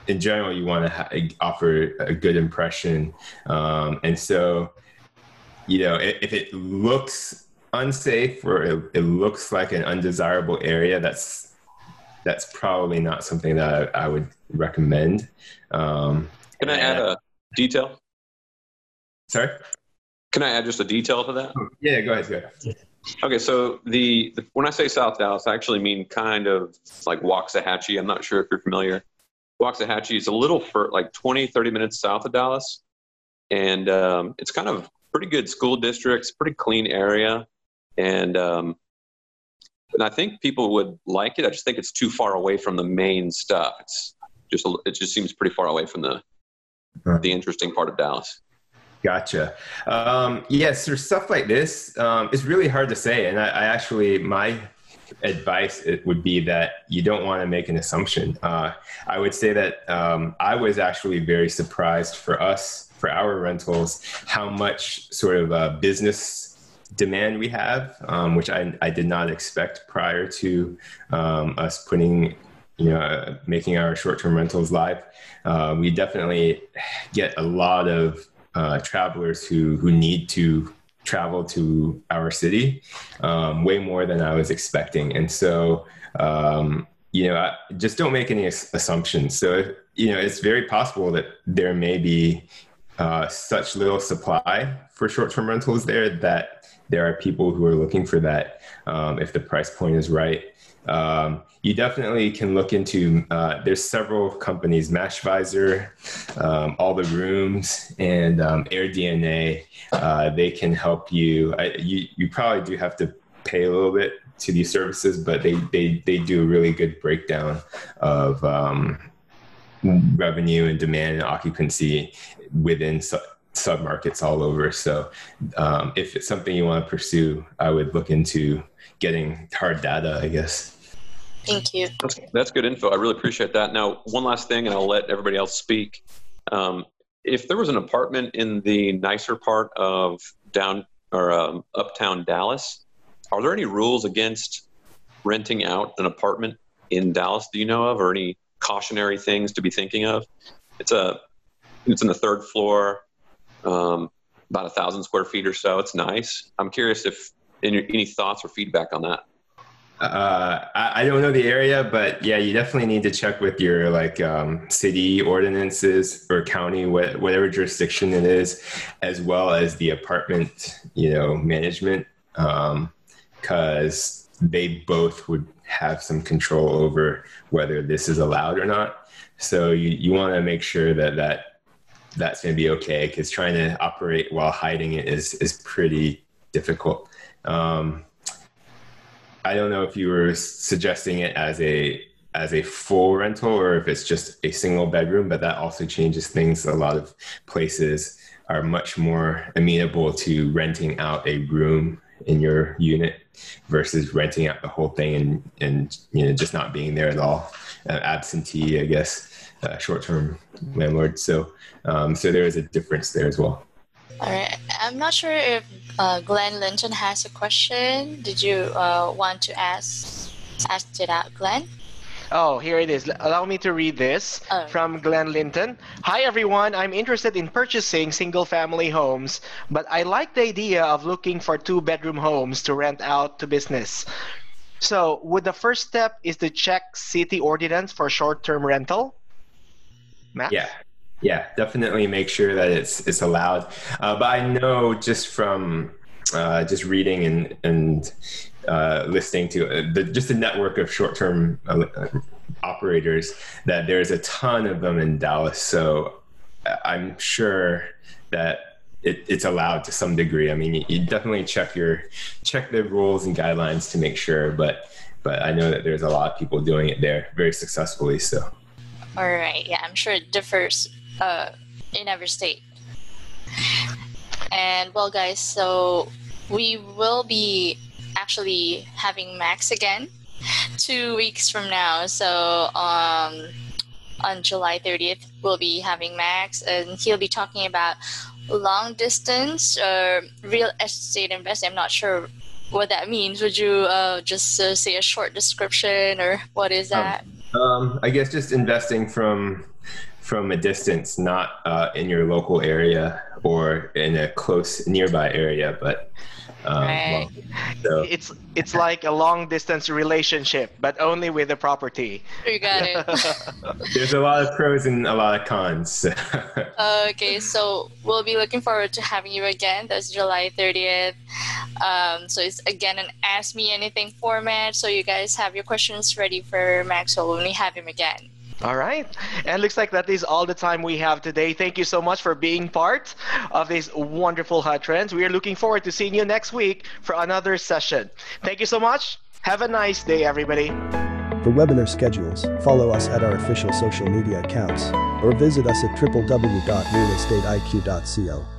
in general, you want to ha- offer a good impression. Um, and so, you know, if, if, it looks unsafe or it, it, looks like an undesirable area, that's that's probably not something that I, I would recommend. Um, Can I add a detail? Sorry. Can I add just a detail to that? Yeah, go ahead. Go ahead. Okay, so the, the, when I say South Dallas, I actually mean kind of like Waxahachie. I'm not sure if you're familiar. Waxahachie is a little for like 20, 30 minutes south of Dallas, and um, it's kind of pretty good school districts, pretty clean area, and um, and I think people would like it. I just think it's too far away from the main stuff. It's just a, it just seems pretty far away from the the interesting part of Dallas. Gotcha. Um, yes, for stuff like this, um, it's really hard to say. And I, I actually, my advice it would be that you don't want to make an assumption. Uh, I would say that um, I was actually very surprised for us, for our rentals, how much sort of uh, business demand we have, um, which I, I did not expect prior to um, us putting, you know, making our short-term rentals live. Uh, we definitely get a lot of uh, travelers who who need to travel to our city, um, way more than I was expecting, and so. Um, you know, I, just don't make any ass- assumptions. So, you know, it's very possible that there may be uh, such little supply for short-term rentals there that there are people who are looking for that um, if the price point is right. Um, you definitely can look into. Uh, there's several companies, Mashvisor, um, All the Rooms, and um, AirDNA. Uh, they can help you. I, you. You probably do have to pay a little bit to these services, but they they they do a really good breakdown of um, revenue and demand and occupancy within su- submarkets all over. So, um, if it's something you want to pursue, I would look into getting hard data. I guess. Thank you. That's, that's good info. I really appreciate that. Now, one last thing, and I'll let everybody else speak. Um, if there was an apartment in the nicer part of down or um, uptown Dallas, are there any rules against renting out an apartment in Dallas? Do you know of, or any cautionary things to be thinking of? It's a, it's in the third floor, um, about a thousand square feet or so. It's nice. I'm curious if any, any thoughts or feedback on that. Uh, I, I don't know the area, but yeah, you definitely need to check with your like um, city ordinances or county, wh- whatever jurisdiction it is, as well as the apartment, you know, management, because they both would have some control over whether this is allowed or not. So you, you want to make sure that that that's going to be okay, because trying to operate while hiding it is is pretty difficult. Um, I don't know if you were suggesting it as a as a full rental or if it's just a single bedroom, but that also changes things. A lot of places are much more amenable to renting out a room in your unit versus renting out the whole thing and and you know just not being there at all. Uh, absentee, I guess, uh, short-term landlord. So um, so there is a difference there as well. All right. I'm not sure if uh, Glenn Linton has a question. Did you uh, want to ask ask it out, Glenn? Oh, here it is. Allow me to read this Oh. from Glenn Linton. Hi, everyone. I'm interested in purchasing single family homes, but I like the idea of looking for two bedroom homes to rent out to business. So, would the first step is to check city ordinance for short term rental? Matt? Yeah, yeah, definitely make sure that it's it's allowed. Uh, but I know just from uh, just reading and and uh, listening to uh, the, just a network of short-term uh, operators that there's a ton of them in Dallas. So uh, I'm sure that it, it's allowed to some degree. I mean, you, you definitely check your check the rules and guidelines to make sure, but but I know that there's a lot of people doing it there very successfully. So. All right. Yeah, I'm sure it differs uh, in every state. And well, guys, so we will be actually having Max again two weeks from now. So um, on July 30th, we'll be having Max, and he'll be talking about long distance or real estate investing. I'm not sure what that means. Would you uh, just uh, say a short description, or what is that? Um, I guess just investing from from a distance, not uh, in your local area or in a close nearby area, but um, Right. well, so It's it's like a long distance relationship, but only with the property. You got it. there's a lot of pros and a lot of cons. Okay, so we'll be looking forward to having you again. That's July 30th. Um, so it's again an Ask Me Anything format. So you guys have your questions ready for Maxwell when we have him again. All right. And looks like that is all the time we have today. Thank you so much for being part of this wonderful Hot Trends. We are looking forward to seeing you next week for another session. Thank you so much. Have a nice day, everybody. For webinar schedules, follow us at our official social media accounts or visit us at www.realestateiq.co.